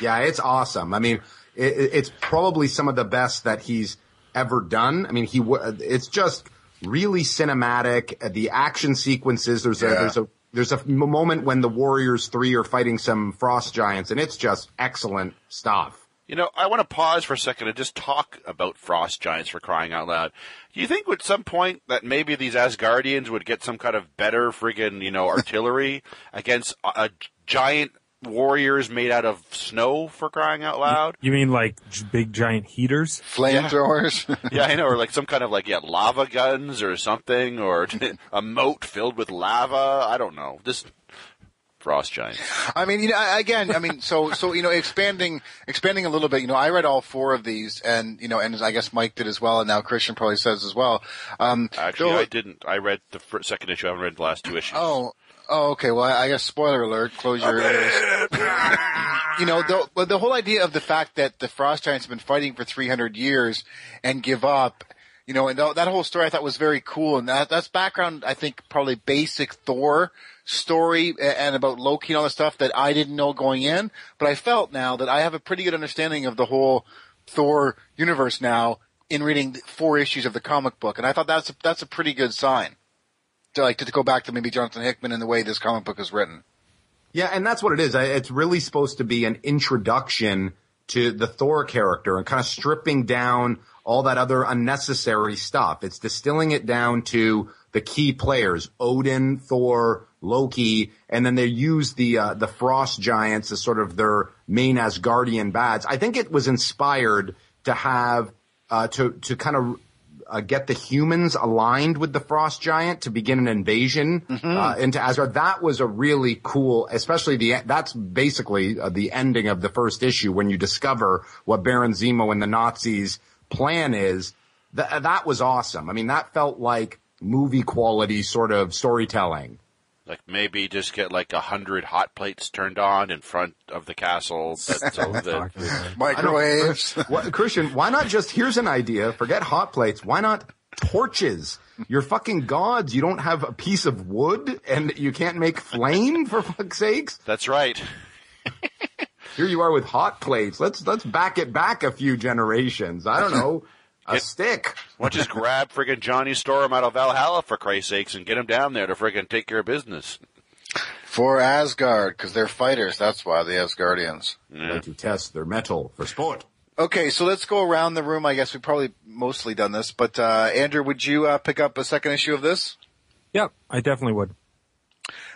Yeah, it's awesome. I mean, it, it's probably some of the best that he's ever done. I mean, he it's just really cinematic. The action sequences. There's a there's a there's a moment when the Warriors Three are fighting some frost giants, and it's just excellent stuff. You know, I want to pause for a second and just talk about frost giants for crying out loud. Do you think at some point that maybe these Asgardians would get some kind of better friggin', you know, artillery [laughs] against a, a giant warriors made out of snow for crying out loud? You mean like j- big giant heaters? Flamethrowers. [laughs] yeah, I know, or like some kind of like yeah, lava guns or something, or [laughs] a moat filled with lava. I don't know. Just frost giants. I mean, you know, again, I mean, so, so, you know, expanding, expanding a little bit, you know, I read all four of these and, you know, and I guess Mike did as well, and now Christian probably says as well. Um, Actually, though- I didn't. I read the fir- second issue. I haven't read the last two issues. Oh, oh, okay. Well, I guess spoiler alert. Close your ears. [laughs] you know, the, well, the whole idea of the fact that the Frost Giants have been fighting for 300 years and give up, you know, and th- that whole story I thought was very cool. And that, that's background, I think, probably basic Thor story and about Loki and all the stuff that I didn't know going in. But I felt now that I have a pretty good understanding of the whole Thor universe now in reading four issues of the comic book. And I thought that's a, that's a pretty good sign like to, go back to maybe Jonathan Hickman and the way this comic book is written. Yeah, and that's what it is. It's really supposed to be an introduction to the Thor character and kind of stripping down all that other unnecessary stuff. It's distilling it down to the key players, Odin, Thor, Loki, and then they use the, uh, the frost giants as sort of their main Asgardian bads. I think it was inspired to have, uh, to, to kind of uh, get the humans aligned with the frost giant to begin an invasion uh, into Asgard. That was a really cool, especially the that's basically uh, the ending of the first issue when you discover what Baron Zemo and the Nazis' plan is. Th- that was awesome. I mean, that felt like movie quality sort of storytelling. Like maybe just get like a hundred hot plates turned on in front of the castle, [laughs] that, so that [laughs] Microwaves. [laughs] What, Christian, why not just, here's an idea, forget hot plates, why not torches? You're fucking gods. You don't have a piece of wood and you can't make flame for fuck's sakes. that's right. Here you are with hot plates. Let's, let's back it back a few generations. I don't know. A stick. Why don't you just grab friggin' Johnny Storm out of Valhalla for Christ's sakes and get him down there to friggin' take care of business. For Asgard, because they're fighters. That's why the Asgardians. Like to test their mettle for sport. Okay, so let's go around the room. I guess we've probably mostly done this, but uh, Andrew, would you uh, pick up a second issue of this? Yeah, I definitely would.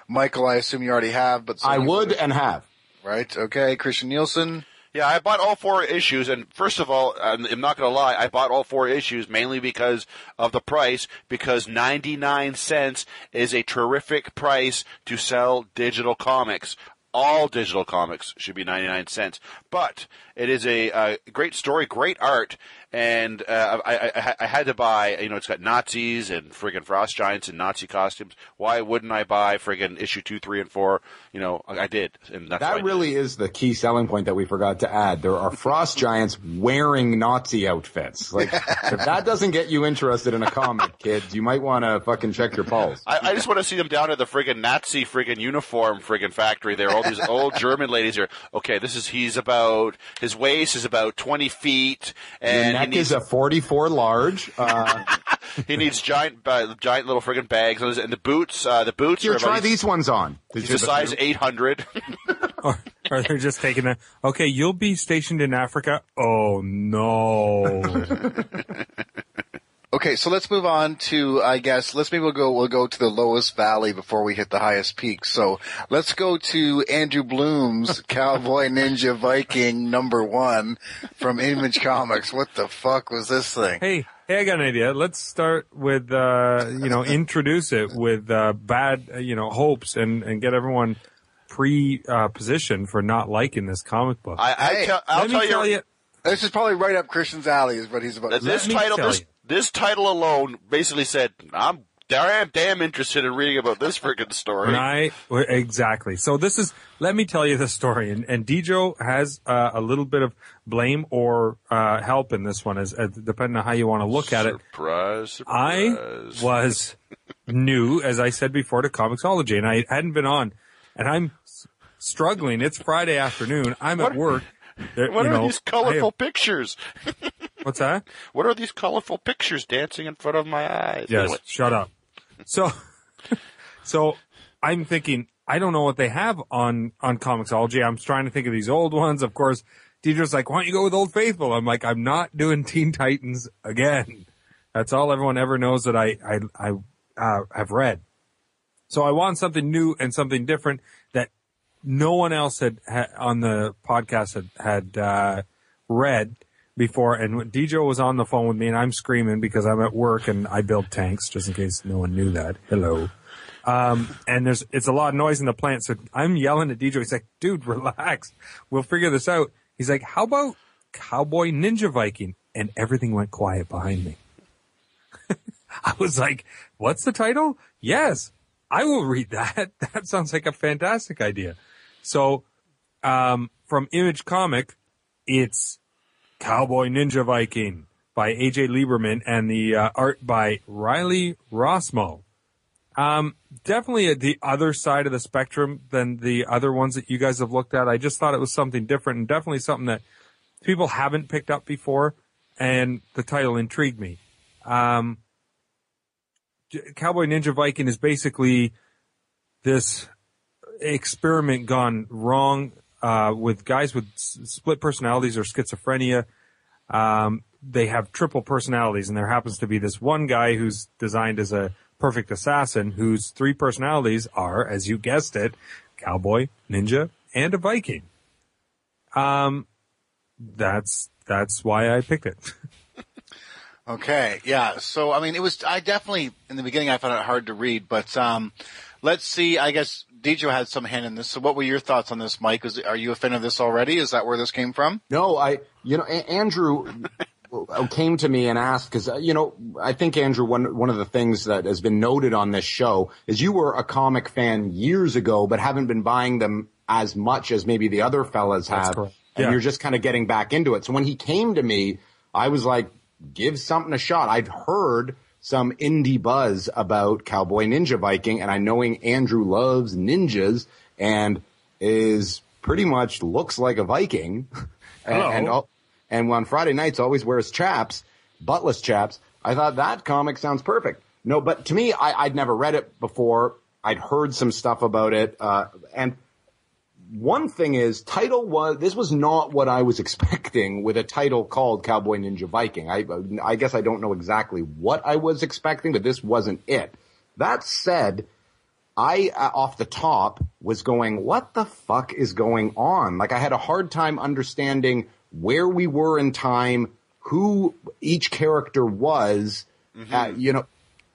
Michael, I assume you already have, but I would and have. Right. Okay. Christian Nielsen. Yeah, I bought all four issues, and first of all, I'm not going to lie, I bought all four issues mainly because of the price, because 99 cents is a terrific price to sell digital comics. All digital comics should be 99 cents, but it is a, uh great story, great art, and uh, I, I- I, I had to buy. You know, it's got Nazis and friggin' frost giants and Nazi costumes. Why wouldn't I buy friggin' issue two, three, and four? You know, I I did, and that's That really is the key selling point that we forgot to add. There are frost giants wearing Nazi outfits. Like, [laughs] if that doesn't get you interested in a comic, kids, you might want to fucking check your pulse. I, I just want to see them down at the friggin' Nazi friggin' uniform friggin' factory there. All these old [laughs] German ladies are, okay, this is, he's about, his waist is about 20 feet, Your and he neck needs, is a 44 large. Uh, [laughs] he needs giant, uh, giant little friggin' bags, and the boots, uh, the boots here, are try about, these ones on. he's a size 800. [laughs] or, or they're just taking a, okay, you'll be stationed in Africa. Oh no. [laughs] Okay, so let's move on to, I guess, let's maybe we'll go, we'll go to the lowest valley before we hit the highest peak. So let's go to Andrew Bloom's [laughs] Cowboy Ninja Viking number one from Image Comics. What the fuck was this thing? hey, hey, I got an idea. Let's start with, uh, you know, introduce it with, uh, bad, uh, you know, hopes and, and get everyone pre, uh, positioned for not liking this comic book. I, I Hey, tell, I'll Let tell me you, tell you, This is probably right up Christian's alley is what he's about. that this me title, tell this, you. This title alone basically said, I'm damn, damn interested in reading about this friggin' story. I exactly. So this is. Let me tell you the story, and and Dijo has uh, a little bit of blame or uh, help in this one, as, as depending on how you want to look at it. Surprise, I was new, as I said before, to Comixology, and I hadn't been on, and I'm struggling. It's Friday afternoon. I'm at work. [laughs] There- What are know, these colorful have- pictures? [laughs] what's that? What are these colorful pictures dancing in front of my eyes? Yes, Anyway, shut up. So, [laughs] so I'm thinking, I don't know what they have on, on Comixology. I'm trying to think of these old ones. Of course, Deidre's like, why don't you go with Old Faithful? I'm like, I'm not doing Teen Titans again. That's all everyone ever knows that I, I, I, uh, have read. So I want something new and something different that no one else had, had on the podcast had, had, uh, read before. And DJ was on the phone with me and I'm screaming because I'm at work and I build tanks just in case no one knew that. Hello. Um, and there's, it's a lot of noise in the plant. So I'm yelling at DJ. He's like, dude, relax. We'll figure this out. He's like, how about Cowboy Ninja Viking? And everything went quiet behind me. [laughs] I was like, what's the title? Yes, I will read that. [laughs] That sounds like a fantastic idea. So, um, from Image Comic, it's Cowboy Ninja Viking by AJ Lieberman and the uh, art by Riley Rossmo. Um, definitely at the other side of the spectrum than the other ones that you guys have looked at. I just thought it was something different and definitely something that people haven't picked up before, and the title intrigued me. Um, Cowboy Ninja Viking is basically this experiment gone wrong uh, with guys with s- split personalities or schizophrenia. Um, they have triple personalities, and there happens to be this one guy who's designed as a perfect assassin whose three personalities are, as you guessed it, cowboy, ninja, and a Viking. Um, that's that's why I picked it. [laughs] Okay, yeah. So I mean, it was. I definitely in the beginning I found it hard to read, but um, let's see. I guess Dejo had some hand in this. So what were your thoughts on this, Mike? Is, are you a fan of this already? Is that where this came from? No, I, you know, A- Andrew [laughs] came to me and asked because you know I think Andrew one one of the things that has been noted on this show is you were a comic fan years ago, but haven't been buying them as much as maybe the other fellas have, correct. and Yeah. you're just kind of getting back into it. So when he came to me, I was like, give something a shot. I'd heard some indie buzz about Cowboy Ninja Viking, and I knowing Andrew loves ninjas and is pretty much looks like a Viking. [laughs] and, and al- and on Friday nights always wears chaps, buttless chaps. I thought that comic sounds perfect. No, but to me, I, I'd never read it before. I'd heard some stuff about it, uh, and one thing is title was this was not what I was [laughs] expecting with a title called Cowboy Ninja Viking. I I guess I don't know exactly what I was expecting, but this wasn't it. That said, I, uh, off the top, was going, what the fuck is going on? Like, I had a hard time understanding where we were in time, who each character was, uh, you know,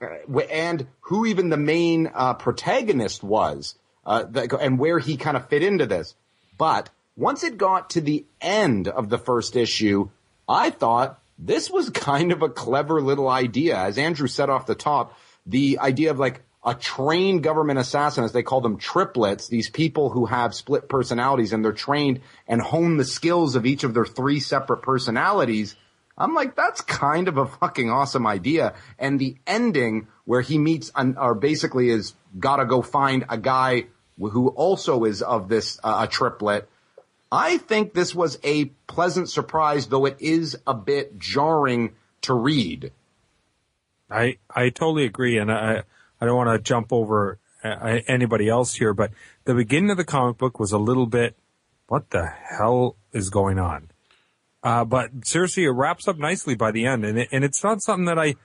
uh, and who even the main uh, protagonist was, uh, and where he kind of fit into this. But once it got to the end of the first issue, I thought this was [laughs] kind of a clever little idea. As Andrew said off the top, the idea of like a trained government assassin, as they call them triplets, these people who have split personalities and they're trained and hone the skills of each of their three separate personalities. I'm like, that's kind of a fucking awesome idea. And the ending where he meets an, or basically is gotta go find a guy who also is of this, uh, a triplet. I think this was a pleasant surprise, though it is a bit jarring to read. I I totally agree, and I I don't want to jump over uh, anybody else here, but the beginning of the comic book was a little bit, what the hell is going on? Uh, but seriously, it wraps up nicely by the end, and it, and it's not something that I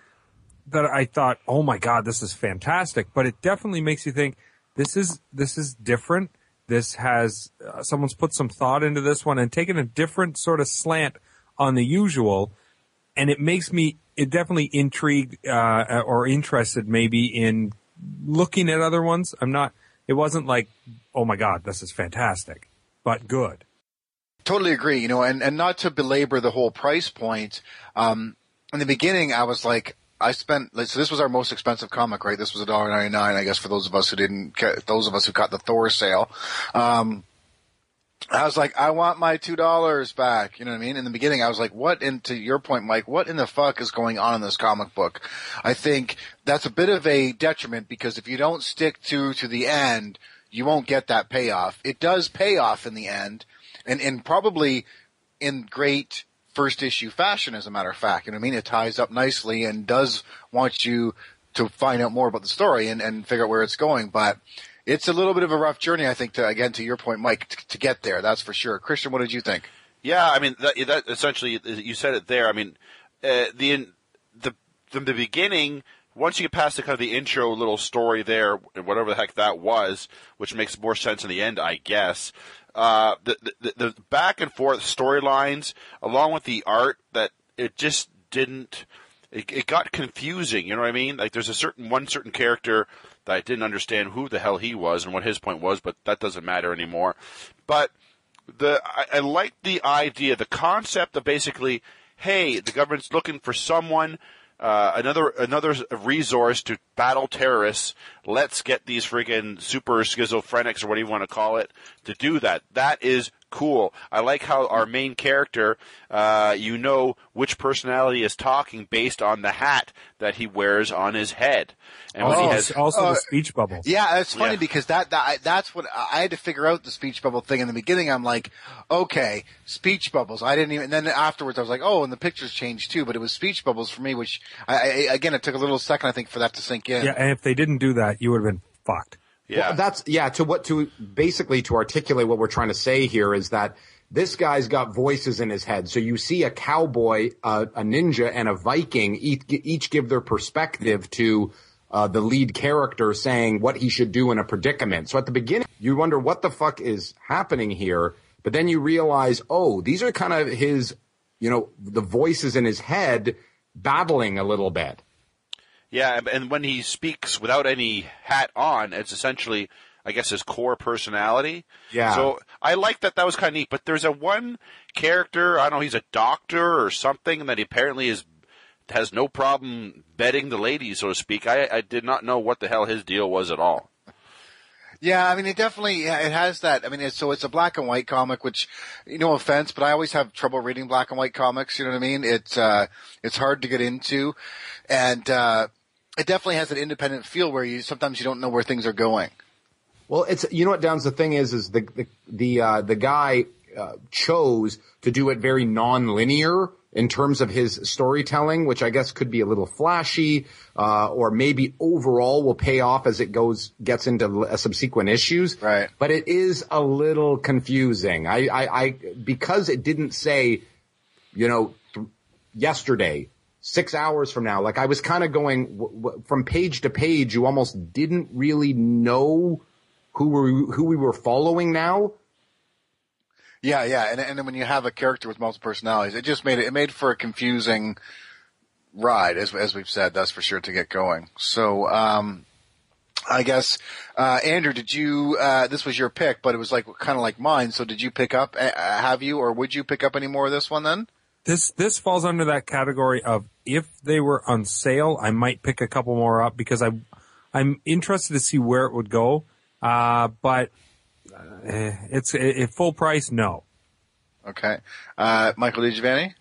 that I thought, oh my god, this is fantastic, but it definitely makes you think this is this is different. This has uh, someone's put some thought into this one and taken a different sort of slant on the usual, and it makes me it definitely intrigued uh, or interested maybe in looking at other ones. I'm not. It wasn't like, oh my god, this is fantastic, but good. Totally agree. You know, and, and not to belabor the whole price point. Um, in the beginning, I was like, I spent so this was our most expensive comic, right? This was a dollar ninety nine, I guess, for those of us who didn't, those of us who got the Thor sale. Um, I was like, I want my two dollars back. You know what I mean? In the beginning, I was like, what? And to your point, Mike, what in the fuck is going on in this comic book? I think that's a bit of a detriment because if you don't stick to to the end, you won't get that payoff. It does pay off in the end, and and probably in great first issue fashion, as a matter of fact. You know what I mean? It ties up nicely and does want you to find out more about the story and, and figure out where it's going. But it's a little bit of a rough journey, I think, to, again, to your point, Mike, to, to get there. That's for sure. Christian, what did you think? Yeah, I mean, that, that essentially, you said it there. I mean, uh, the, the, from the beginning, once you get past the kind of the intro little story there, and whatever the heck that was, which makes more sense in the end, I guess. Uh, the, the, the back and forth storylines, along with the art, that it just didn't. It, it got confusing. You know what I mean? Like there's a certain one certain character that I didn't understand who the hell he was and what his point was, but that doesn't matter anymore. But the I, I like the idea, the concept of basically, hey, the government's looking for someone uh, another another resource to battle terrorists. Let's get these friggin' super schizophrenics or whatever you want to call it to do that. That is cool. I like how our main character, uh, you know which personality is talking based on the hat that he wears on his head. And oh, he has also uh, the speech bubble. Yeah, it's funny yeah. because that, that that's what I had to figure out the speech bubble thing in the beginning. I'm like, okay, speech bubbles. I didn't even. And then afterwards, I was like, oh, and the pictures changed too. But it was speech bubbles for me, which I, I again, it took a little second, I think, for that to sink in. Yeah, and if they didn't do that, you would have been fucked. Yeah. Well, that's, yeah, to what, to basically to articulate what we're trying to say here is that this guy's got voices in his head. So you see a cowboy, uh, a ninja, and a Viking each, each give their perspective to uh, the lead character saying what he should do in a predicament. So at the beginning, you wonder what the fuck is happening here, but then you realize, oh, these are kind of his, you know, the voices in his head battling a little bit. Yeah, and when he speaks without any hat on, it's essentially, I guess, his core personality. Yeah. So I like that. That was kind of neat. But there's a one character. I don't know. He's a doctor or something that he apparently is has no problem betting the ladies, so to speak. I, I did not know what the hell his deal was at all. Yeah, I mean, it definitely it has that. I mean, it's, so it's a black and white comic, which, no offense, but I always have trouble reading black and white comics. You know what I mean? It's uh, it's hard to get into, and uh, it definitely has an independent feel where you sometimes you don't know where things are going. Well, it's you know what Downs. The thing is, is the the the, uh, the guy uh, chose to do it very non-linear in terms of his storytelling, which I guess could be a little flashy, uh, or maybe overall will pay off as it goes gets into uh, subsequent issues. Right. But it is a little confusing. I, I, I because it didn't say, you know, th- yesterday six hours from now. Like I was kind of going w- w- from page to page. You almost didn't really know who we who we were following now. Yeah, yeah, and and when you have a character with multiple personalities, it just made it it made for a confusing ride, as as we've said. That's for sure to get going. So, um, I guess uh, Andrew, did you? Uh, this was your pick, but it was like kind of like mine. So, did you pick up? Uh, have you, or would you pick up any more of this one then? This this falls under that category of if they were on sale, I might pick a couple more up because I I'm interested to see where it would go. Uh, but uh, it's at full price, no. Okay, uh, Michael DiGiovanni.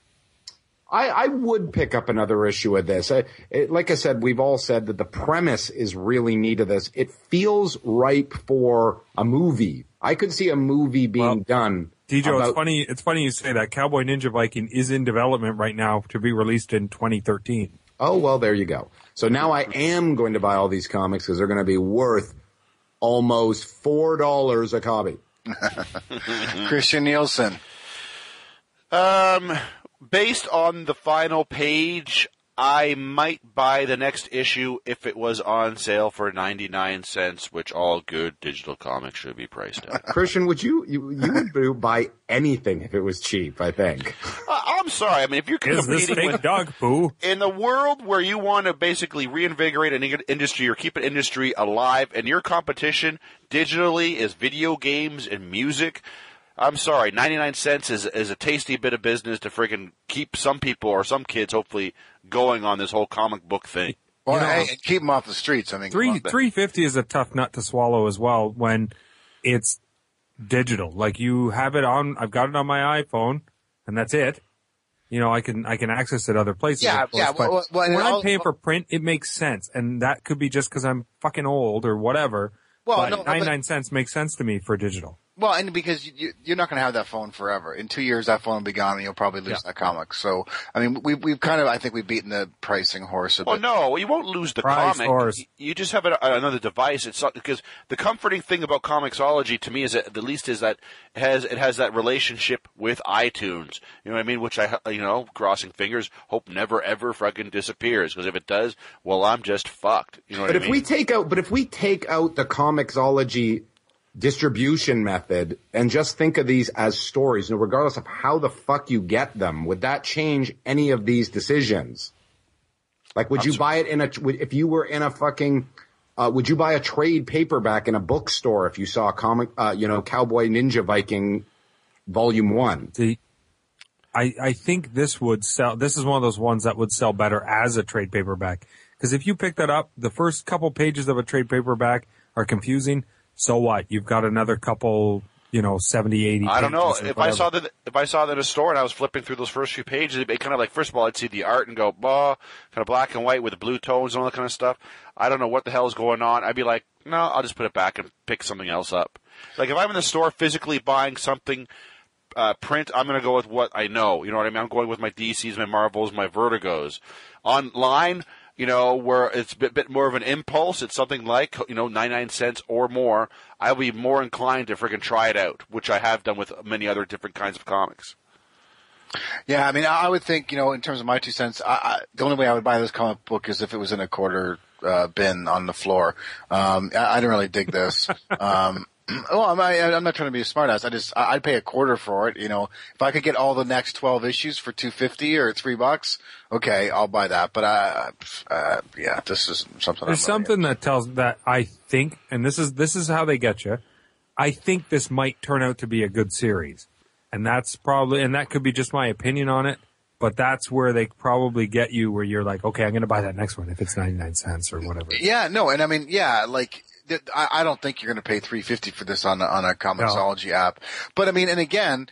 I, I would pick up another issue of this. I, it, like I said, we've all said that the premise is really neat of this. It feels ripe for a movie. I could see a movie being Well, done. DJ, about- it's funny. It's funny you say that. Cowboy Ninja Viking is in development right now to be released in 2013. Oh well, there you go. So now I am going to buy all these comics because they're going to be worth almost four dollars a copy. [laughs] Christian Nielsen. Um, based on the final page, I might buy the next issue if it was on sale for 99 cents, which all good digital comics should be priced at. [laughs] Christian, would you you you would buy anything if it was cheap? I think. I- I'm sorry. I mean, if you're Is this competing fake with dog poo? in the world where you want to basically reinvigorate an industry or keep an industry alive, and your competition digitally is video games and music, I'm sorry, 99 cents is, is a tasty bit of business to friggin' keep some people or some kids hopefully going on this whole comic book thing. Well, You know- hey, keep them off the streets. I mean, Three three fifty is a tough nut to swallow as well when it's digital. Like you have it on. I've got it on my iPhone, and that's it. You know, I can I can access it other places. Yeah, course, yeah, but well, well, when I'll- I'm paying for print, it makes sense, and that could be just because I'm fucking old or whatever. Well, but no, 99 cents makes sense to me for digital. Well, and because you- you, you're not going to have that phone forever. In two years, that phone will be gone, and you'll probably lose Yeah. that comic. So, I mean, we, we've kind of, I think, we've beaten the pricing horse a Well, bit. no, you won't lose the Prize comic. horse. You just have a, another device. It's not, because the comforting thing about Comixology to me is that the least is that it has it has that relationship with iTunes. You know what I mean? Which I you know crossing fingers hope never ever fucking disappears because if it does, well, I'm just fucked. You know what But I if mean? we take out, but if we take out the Comixology distribution method and just think of these as stories, you know, regardless of how the fuck you get them, would that change any of these decisions? Like, would you buy it in a, if you were in a fucking, uh, would you buy a trade paperback in a bookstore if you saw a comic, uh, you know, Cowboy Ninja Viking volume one? The, I, I think this would sell, this is one of those ones that would sell better as a trade paperback. Because if you pick that up, the first couple pages of a trade paperback are confusing. So what? You've got another couple, you know, 70, 80 I don't know if I saw that if I saw that in a store and I was flipping through those first few pages, it'd be kind of like first of all I'd see the art and go, bah, kind of black and white with the blue tones and all that kind of stuff. I don't know what the hell is going on. I'd be like, no, I'll just put it back and pick something else up. Like if I'm in the store physically buying something uh, print, I'm going to go with what I know. You know what I mean? I'm going with my DCs, my Marvels, my Vertigos. Online, you know, where it's a bit, bit more of an impulse, it's something like, you know, 99 cents or more. I'll be more inclined to freaking try it out, which I have done with many other different kinds of comics. Yeah, I mean, I would think, you know, in terms of my two cents, I, I, the only way I would buy this comic book is if it was in a quarter uh, bin on the floor. Um, I, I didn't really dig this. [laughs] um, [clears throat] well, I'm, I, I'm not trying to be a smartass. I just, I, I'd pay a quarter for it. You know, if I could get all the next 12 issues for 250 or three bucks, okay, I'll buy that. But, I, uh, yeah, this is something. There's something that tells that I think, and this is this is how they get you. I think this might turn out to be a good series, and that's probably and that could be just my opinion on it. But that's where they probably get you, where you're like, okay, I'm going to buy that next one if it's 99 cents or whatever. Yeah, no, and I mean, yeah, like I, don't think you're going to pay three fifty for this on a, on a Comixology app. But I mean, and again,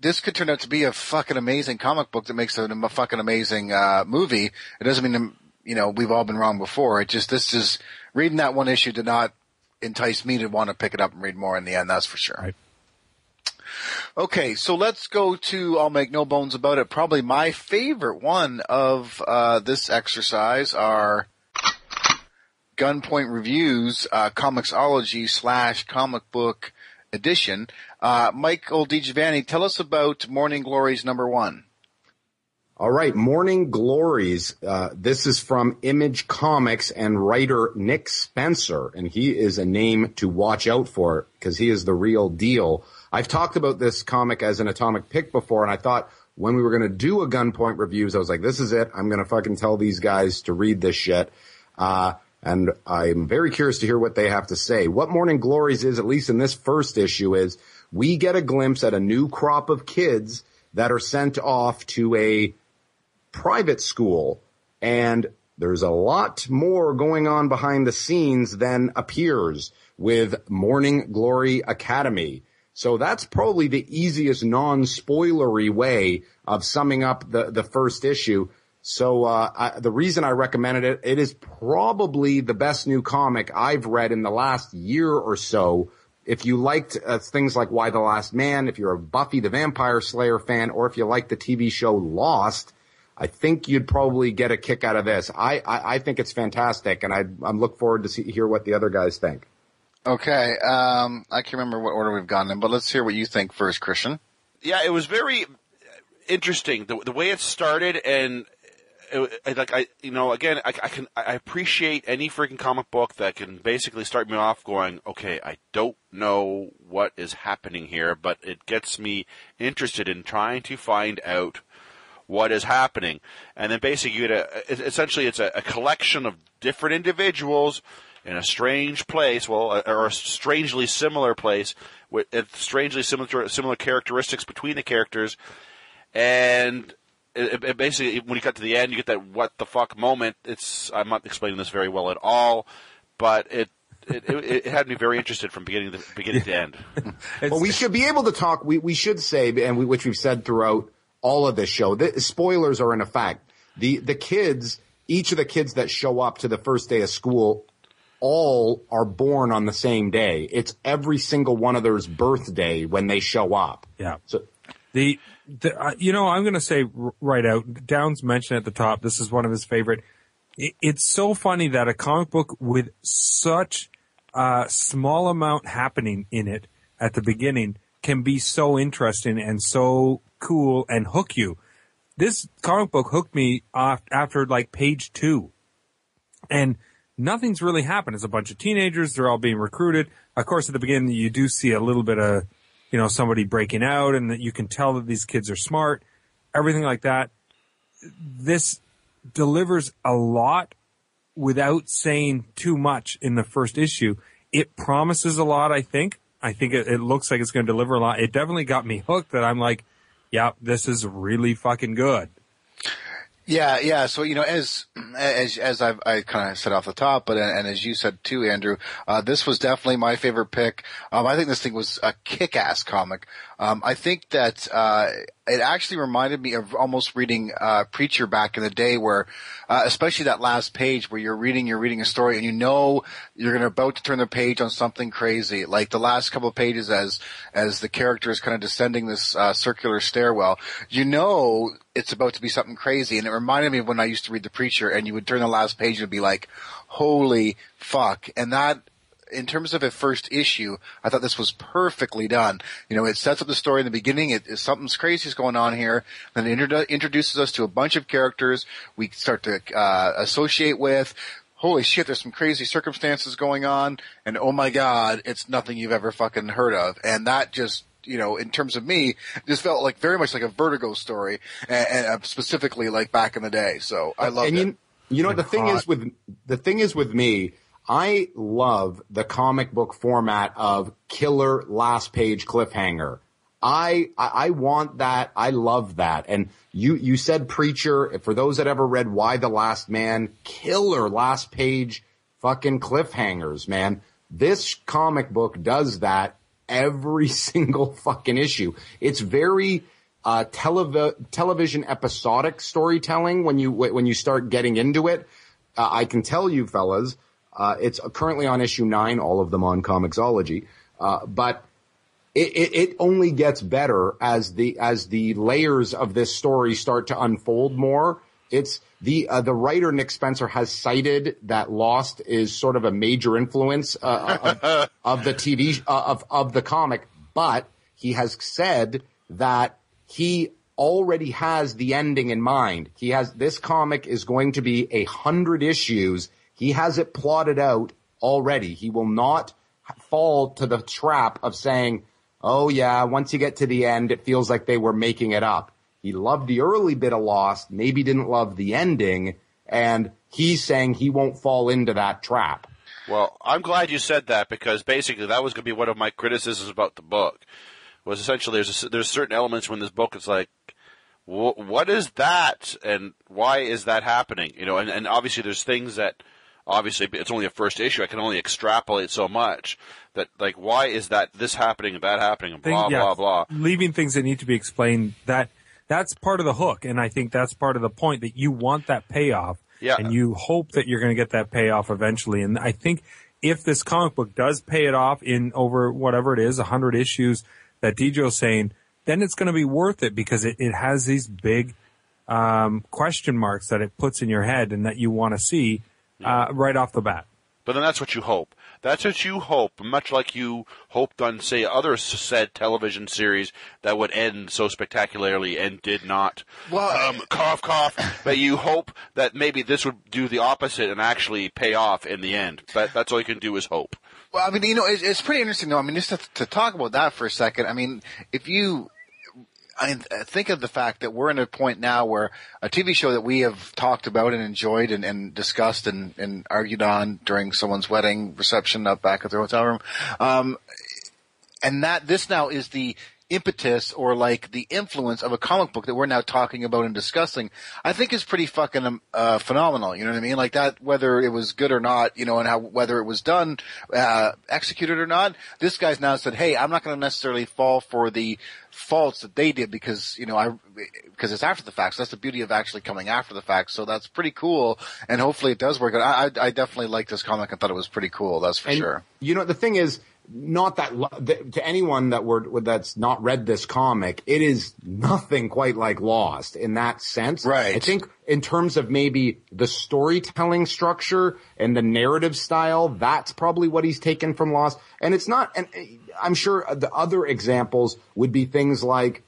this could turn out to be a fucking amazing comic book that makes a, a fucking amazing uh, movie. It doesn't mean you know we've all been wrong before. It just this is reading that one issue did not entice me to want to pick it up and read more in the end. That's for sure. Right. Okay, so let's go to, I'll make no bones about it, probably my favorite one of uh, this exercise are Gunpoint Reviews, uh, Comixology slash comic book edition. Uh, Michael DiGiovanni, tell us about Morning Glories number one. All right, Morning Glories. Uh, this is from Image Comics and writer Nick Spencer, and he is a name to watch out for because he is the real deal. I've talked about this comic as an atomic pick before, and I thought when we were going to do a gunpoint reviews, I was like, this is it. I'm going to fucking tell these guys to read this shit. Uh, and I'm very curious to hear what they have to say. What Morning Glories is, at least in this first issue, is we get a glimpse at a new crop of kids that are sent off to a private school and there's a lot more going on behind the scenes than appears with Morning Glory Academy. So that's probably the easiest non-spoilery way of summing up the, the first issue. So uh, I, the reason I recommended it, it is probably the best new comic I've read in the last year or so. If you liked uh, things like Y: The Last Man, if you're a Buffy the Vampire Slayer fan, or if you like the TV show Lost, I think you'd probably get a kick out of this. I, I, I think it's fantastic, and I, I'm look forward to see, hear what the other guys think. Okay, um, I can't remember what order we've gone in, but let's hear what you think first, Christian. Yeah, it was very interesting the, the way it started, and it, like I, you know, again, I, I can I appreciate any freaking comic book that can basically start me off going, okay, I don't know what is happening here, but it gets me interested in trying to find out what is happening. And then basically you get a, essentially it's a, a collection of different individuals in a strange place, well, or a strangely similar place with strangely similar similar characteristics between the characters, and it, it basically when you get to the end, you get that what the fuck moment. It's I'm not explaining this very well at all, but it it, it, it, had me very interested from beginning to beginning to end. [laughs] well, we should be able to talk. We we should say, and we, which we've said throughout all of this show. The spoilers are in effect. The the kids, each of the kids that show up to the first day of school, all are born on the same day. It's every single one of theirs birthday when they show up. Yeah. So the, the uh, you know, I'm going to say r- right out. Downs mentioned at the top. This is one of his favorite. It, it's so funny that a comic book with such a small amount happening in it at the beginning can be so interesting and so cool and hook you. This comic book hooked me off after like page two. And nothing's really happened. It's a bunch of teenagers. They're all being recruited. Of course, at the beginning, you do see a little bit of, you know, somebody breaking out and that you can tell that these kids are smart, everything like that. This delivers a lot without saying too much in the first issue. It promises a lot, I think. I think it, it looks like it's going to deliver a lot. It definitely got me hooked that I'm like, yeah, this is really fucking good. Yeah, yeah. So you know, as as as I've, I kind of said off the top, but and as you said too, Andrew, uh, this was definitely my favorite pick. Um, I think this thing was a kick-ass comic. Um, I think that uh, it actually reminded me of almost reading uh, Preacher back in the day, where uh, especially that last page where you're reading, you're reading a story, and you know you're going to about to turn the page on something crazy. Like the last couple of pages, as as the character is kind of descending this uh, circular stairwell, you know it's about to be something crazy. And it reminded me of when I used to read The Preacher, and you would turn the last page and be like, "Holy fuck!" And that in terms of a first issue, I thought this was perfectly done. You know, it sets up the story in the beginning. It, it something's crazy is going on here. Then it introdu- introduces us to a bunch of characters we start to uh, associate with. Holy shit, there's some crazy circumstances going on, and oh my god, it's nothing you've ever fucking heard of. And that just you know, in terms of me, just felt like very much like a Vertigo story, and, and uh, specifically like back in the day. So I love and it. You, you know, the thing is with the thing is with me, I love the comic book format of killer last page cliffhanger. I, I want that. I love that. And you you said preacher. For those that ever read Y: The Last Man, killer last page fucking cliffhangers, man. This comic book does that every [laughs] single fucking issue. It's very uh, telev- television episodic storytelling when you when you start getting into it. Uh, I can tell you, fellas, uh, it's currently on issue nine, all of them on Comixology, uh, but it, it, it, only gets better as the as the layers of this story start to unfold more. It's the uh, the writer Nick Spencer has cited that Lost is sort of a major influence uh, of, [laughs] of, the TV uh, of of the comic, but he has said that he already has the ending in mind. He has this comic is going to be a hundred issues. He has it plotted out already. He will not fall to the trap of saying, "Oh yeah, once you get to the end, it feels like they were making it up." He loved the early bit of Lost, maybe didn't love the ending, and he's saying he won't fall into that trap. Well, I'm glad you said that because basically that was going to be one of my criticisms about the book. Was essentially there's a, there's certain elements when this book is like, what is that and why is that happening? You know, and, and obviously there's things that obviously it's only a first issue. I can only extrapolate so much that like why is that this happening and that happening and blah yeah, blah blah. Leaving things that need to be explained. That that's part of the hook, and I think that's part of the point that you want that payoff. Yeah. And you hope that you're going to get that payoff eventually. And I think if this comic book does pay it off in over whatever it is, a hundred issues that Dijo's saying, then it's going to be worth it because it, it has these big um, question marks that it puts in your head and that you want to see uh, right off the bat. But then that's what you hope. That's what you hope, much like you hoped on, say, other s- said television series that would end so spectacularly and did not. Well, um, cough, cough. but you hope that maybe this would do the opposite and actually pay off in the end. But that's all you can do is hope. Well, I mean, you know, it's, it's pretty interesting though. I mean, just to, to talk about that for a second. I mean, if you, I think of the fact that we're in a point now where a TV show that we have talked about and enjoyed and, and discussed and, and argued on during someone's wedding reception up back at their hotel room, um, and that this now is the impetus or like the influence of a comic book that we're now talking about and discussing, I think is pretty fucking um, uh, phenomenal. You know what I mean? Like that, whether it was good or not, you know, and how whether it was done, uh, executed or not. This guy's now said, "Hey, I'm not going to necessarily fall for the faults that they did because you know I because it's after the fact. So that's the beauty of actually coming after the fact. So that's pretty cool, and hopefully it does work. out. I I, I definitely like this comic and thought it was pretty cool. That's for And, sure. You know, the thing is, not that to anyone that were that's not read this comic, it is nothing quite like Lost in that sense. Right. I think in terms of maybe the storytelling structure and the narrative style, that's probably what he's taken from Lost. And it's not. And uh, I'm sure the other examples would be things like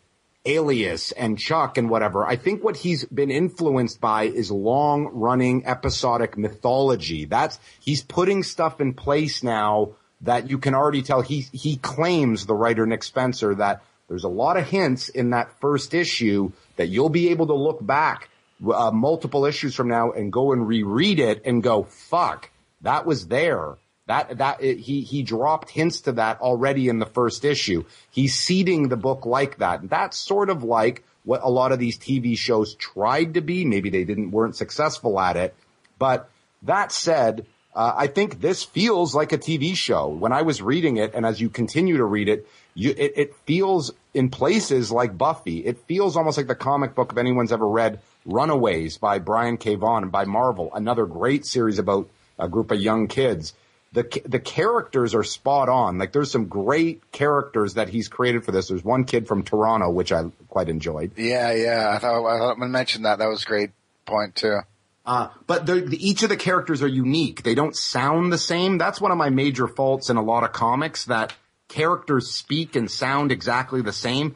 Alias and Chuck and whatever. I think what he's been influenced by is long running episodic mythology. That's, he's putting stuff in place now that you can already tell he, he claims the writer Nick Spencer that there's a lot of hints in that first issue that you'll be able to look back uh, multiple issues from now and go and reread it and go, fuck, that was there. That that it, he he dropped hints to that already in the first issue. He's seeding the book like that. That's sort of like what a lot of these TV shows tried to be. Maybe they didn't weren't successful at it. But that said, uh, I think this feels like a TV show. When I was reading it, and as you continue to read it, you it, it feels in places like Buffy. It feels almost like the comic book if anyone's ever read Runaways by Brian K. Vaughan and by Marvel, another great series about a group of young kids the the characters are spot on. Like there's some great characters that he's created for this. There's one kid from Toronto which I quite enjoyed. Yeah, yeah. I thought I thought I mentioned that. That was a great point too. Uh, but the, each of the characters are unique. They don't sound the same. That's one of my major faults in a lot of comics that characters speak and sound exactly the same.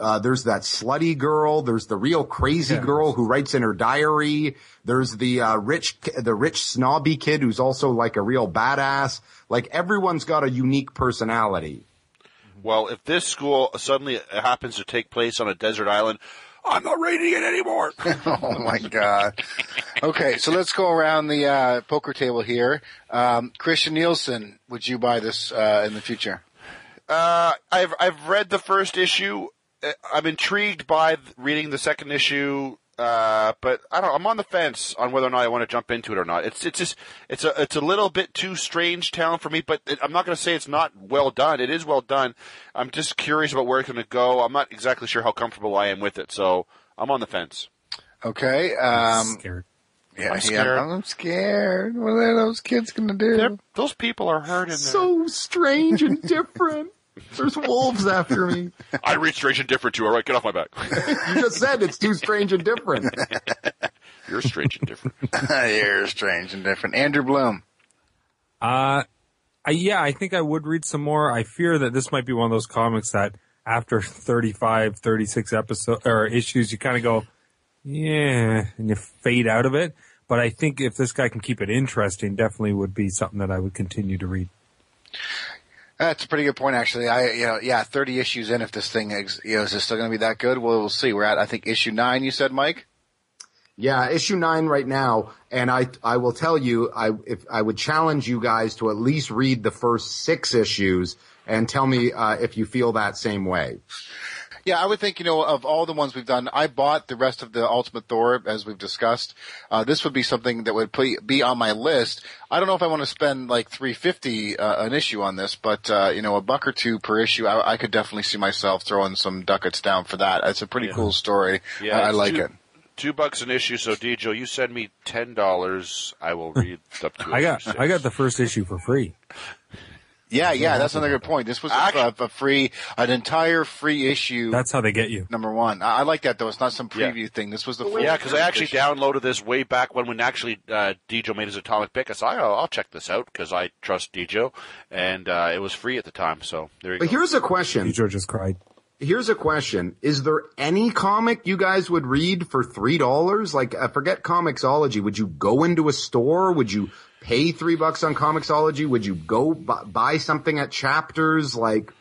Uh, there's that slutty girl. There's the real crazy girl who writes in her diary. There's the uh, rich, the rich snobby kid who's also like a real badass. Like everyone's got a unique personality. Well, if this school suddenly happens to take place on a desert island, I'm not reading it anymore. [laughs] oh my god. Okay, so let's go around the uh, poker table here. Um, Christian Nielsen, would you buy this uh, in the future? Uh, I've I've read the first issue. Uh, I'm intrigued by reading the second issue, uh, but I don't. I'm on the fence on whether or not I want to jump into it or not. It's it's just it's a it's a little bit too strange town for me. But it, I'm not going to say it's not well done. It is well done. I'm just curious about where it's going to go. I'm not exactly sure how comfortable I am with it, so I'm on the fence. Okay. Um, Scared. yeah, I'm scared. Yeah, I'm scared. What are those kids going to do? They're, those people are hurting. there. So strange and [laughs] different. There's wolves after me. [laughs] I read strange and different too. All right, get off my back. [laughs] You just said it's too strange and different. [laughs] You're strange and different. You're strange and different. Andrew Bloom. Uh, I, yeah, I think I would read some more. I fear that this might be one of those comics that after 35, 36 episodes or issues, you kind of go, yeah, and you fade out of it. But I think if this guy can keep it interesting, definitely would be something that I would continue to read. That's a pretty good point, actually. I, you know, yeah, 30 issues in, if this thing, ex- you know, is it still going to be that good? Well, we'll see. We're at, I think, issue nine, you said, Mike? Yeah, issue nine right now, and I I will tell you, I if I would challenge you guys to at least read the first six issues and tell me uh, if you feel that same way. Yeah, I would think, you know, of all the ones we've done, I bought the rest of the Ultimate Thor, as we've discussed. Uh, this would be something that would be on my list. I don't know if I want to spend like 350 uh, an issue on this, but, uh, you know, a buck or two per issue, I, I could definitely see myself throwing some ducats down for that. It's a pretty cool story. Yeah, I, I like two- it. Two bucks an issue. So, Dijo, you send me ten dollars. I will read up to. [laughs] I got six. I got the first issue for free. Yeah, yeah, that's another good point. This was a, a free, an entire free issue. That's how they get you. number one. I, I like that though. It's not some Yeah. preview thing. This was the full Yeah, because I actually issue. downloaded this way back when when actually uh, Dijo made his atomic pick. I said, oh, I'll check this out because I trust Dijo, and uh, it was free at the time. So there you But go. here's a question. Joe just cried. Here's a question. Is there any comic you guys would read for $3? Like, uh, forget Comixology. Would you go into a store? Would you pay three bucks on Comixology? Would you go bu- buy something at chapters? Like,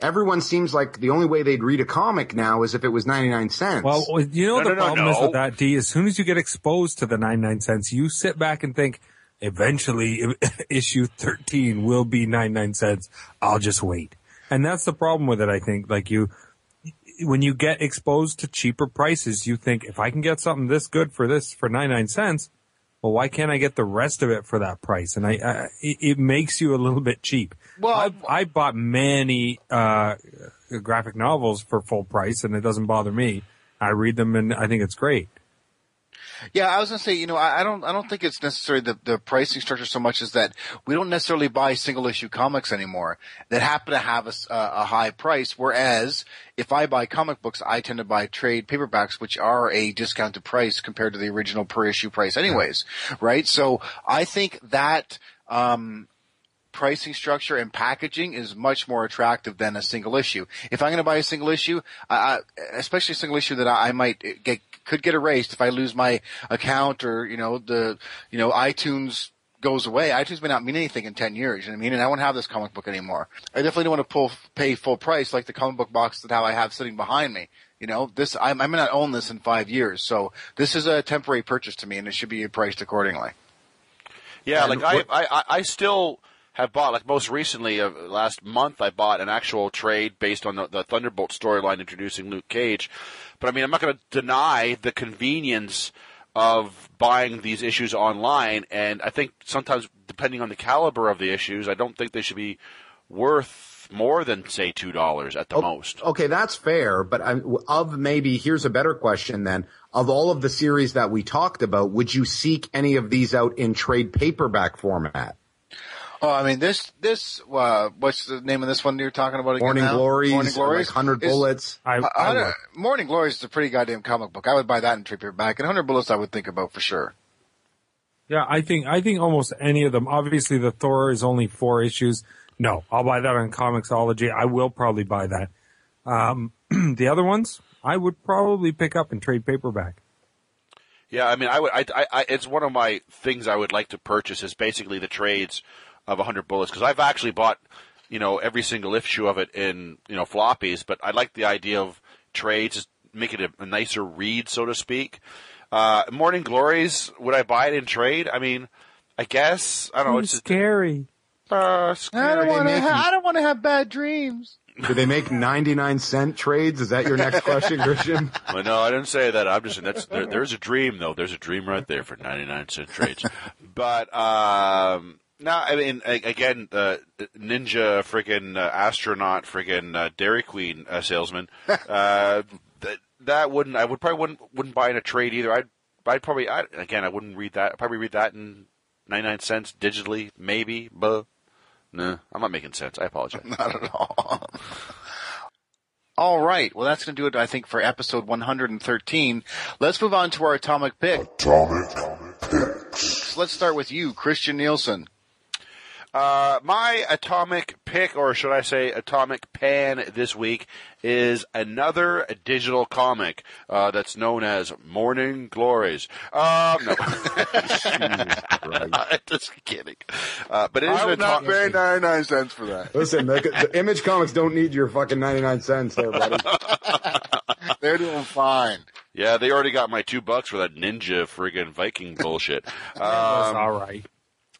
everyone seems like the only way they'd read a comic now is if it was 99 cents. Well, you know No, the no, no, problem is with that, D. As soon as you get exposed to the 99 cents, you sit back and think, eventually [laughs] issue 13 will be 99 cents. I'll just wait. And that's the problem with it, I think. Like you, when you get exposed to cheaper prices, you think, if I can get something this good for this for 99 cents, well, why can't I get the rest of it for that price? And I, I it, it makes you a little bit cheap. Well, I've, I bought many, uh, graphic novels for full price and it doesn't bother me. I read them and I think it's great. Yeah, I was gonna say, you know, I, I don't, I don't think it's necessarily the, the pricing structure so much as that we don't necessarily buy single issue comics anymore that happen to have a, a high price. Whereas if I buy comic books, I tend to buy trade paperbacks, which are a discounted price compared to the original per issue price anyways, right? So I think that, um, pricing structure and packaging is much more attractive than a single issue. If I'm going to buy a single issue, I, I, especially a single issue that I, I might get could get erased if I lose my account or you know the you know iTunes goes away. iTunes may not mean anything in ten years. You know what I mean? And I won't have this comic book anymore. I definitely don't want to pull pay full price like the comic book box that how I have sitting behind me. You know, this I, I may not own this in five years, so this is a temporary purchase to me, and it should be priced accordingly. Yeah, And like what- I, I, I still have bought, like most recently, uh, last month, I bought an actual trade based on the, the Thunderbolt storyline introducing Luke Cage. But I mean, I'm not going to deny the convenience of buying these issues online. And I think sometimes, depending on the caliber of the issues, I don't think they should be worth more than, say, $2 at the Oh, most. Okay, that's fair, but I, of maybe here's a better question then. Of all of the series that we talked about, would you seek any of these out in trade paperback format? Oh, I mean this this uh, what's the name of this one you're talking about again? Morning now? Glories, Morning Glories, like Hundred is- Bullets. I, Uh, I Morning Glories is a pretty goddamn comic book. I would buy that in trade paperback, and Hundred Bullets I would think about for sure. Yeah, I think I think almost any of them. Obviously, the Thor is only four issues. No, I'll buy that on Comixology. I will probably buy that. Um, [clears throat] the other ones, I would probably pick up in trade paperback. Yeah, I mean, I would. I, I, I, it's one of my things I would like to purchase is basically the trades of 100 bullets because I've actually bought, you know, every single issue of it in you know floppies. But I like the idea of trades, just make it a, a nicer read, so to speak. Uh, Morning Glories, would I buy it in trade? I mean, I guess I don't know. It's just, scary. uh, I don't want to. Ha- I don't want to have bad dreams. Do they make 99 cent trades? Is that your next question, Christian? [laughs] Well, no, I didn't say that. I'm just saying that's there, there's a dream though. There's a dream right there for 99 cent trades. [laughs] but um, no, I mean again, uh, ninja, friggin' uh, astronaut, friggin' uh, Dairy Queen uh, salesman. [laughs] Uh, that that wouldn't. I would probably wouldn't wouldn't buy in a trade either. I'd I'd probably I, again I wouldn't read that. I'd probably read that in 99 cents digitally, maybe. But no, I'm not making sense. I apologize. [laughs] Not at all. All right. Well, that's going to do it, I think, for episode 113. Let's move on to our atomic pick. Atomic Picks. So let's start with you, Christian Nielsen. Uh, my atomic pick, or should I say atomic pan this week, is another digital comic uh, that's known as Morning Glories. Um, no. [laughs] [laughs] Just kidding. Uh, but it is I an would not atomic. pay 99 cents for that. Listen, the, the Image Comics don't need your fucking 99 cents there, buddy. [laughs] They're doing fine. Yeah, they already got my two bucks for that ninja friggin' Viking bullshit. That's Um, all right.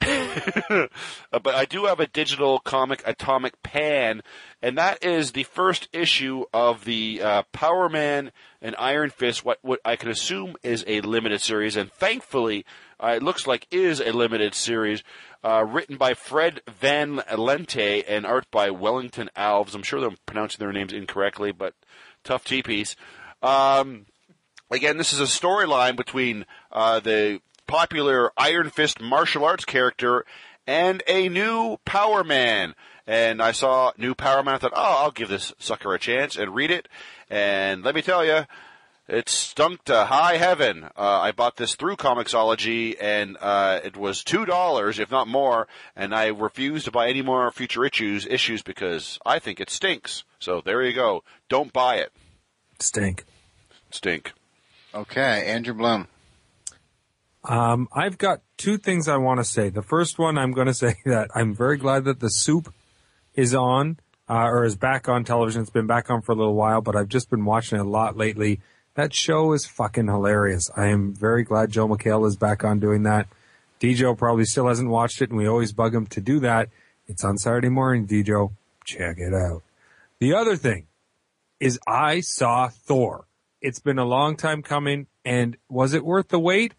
[laughs] Uh, but I do have a digital comic, Atomic Pan, and that is the first issue of the uh, Power Man and Iron Fist, what, what I can assume is a limited series, and thankfully, uh, it looks like is a limited series, uh, written by Fred Van Lente and art by Wellington Alves. I'm sure I'm pronouncing their names incorrectly, but tough teepees. Um, again, this is a storyline between uh, the popular Iron Fist martial arts character and a new Power Man. And I saw new Power Man. I thought, oh, I'll give this sucker a chance and read it. And let me tell you, it stunk to high heaven. Uh, I bought this through Comixology, and uh, it was two dollars, if not more. And I refuse to buy any more future issues issues because I think it stinks. So there you go. Don't buy it. Stink. Stink. Okay, Andrew Bloom. Um, I've got two things I want to say. The first one, I'm going [laughs] to say that I'm very glad that the soup is on, uh, or is back on television. It's been back on for a little while, but I've just been watching it a lot lately. That show is fucking hilarious. I am very glad Joel McHale is back on doing that. DJ probably still hasn't watched it, and we always bug him to do that. It's on Saturday morning, DJ. Check it out. The other thing is I saw Thor. It's been a long time coming, and was it worth the wait?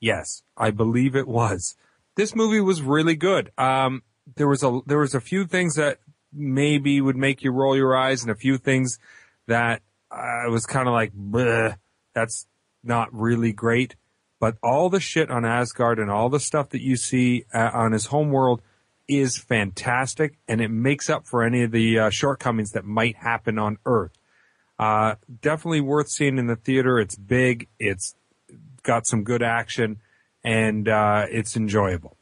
Yes, I believe it was. This movie was really good. Um, there was a there was a few things that maybe would make you roll your eyes, and a few things that I was kind of like, that's not really great. But all the shit on Asgard and all the stuff that you see uh, on his home world is fantastic, and it makes up for any of the uh, shortcomings that might happen on Earth. Uh, definitely worth seeing in the theater. It's big. It's got some good action, and uh, it's enjoyable.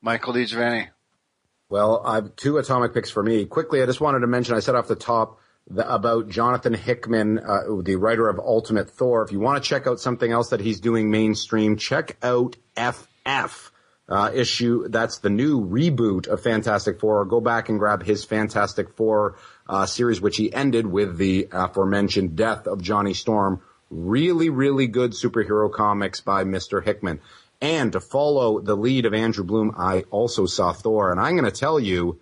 Michael DiGiovanni. Well, I've two atomic picks for me. Quickly, I just wanted to mention, I said off the top the, about Jonathan Hickman, uh, the writer of Ultimate Thor. If you want to check out something else that he's doing mainstream, check out FF. Uh, issue that's the new reboot of Fantastic Four. Go back and grab his Fantastic Four uh, series, which he ended with the aforementioned death of Johnny Storm. Really, really good superhero comics by Mr. Hickman. And to follow the lead of Andrew Bloom, I also saw Thor, and I'm going to tell you,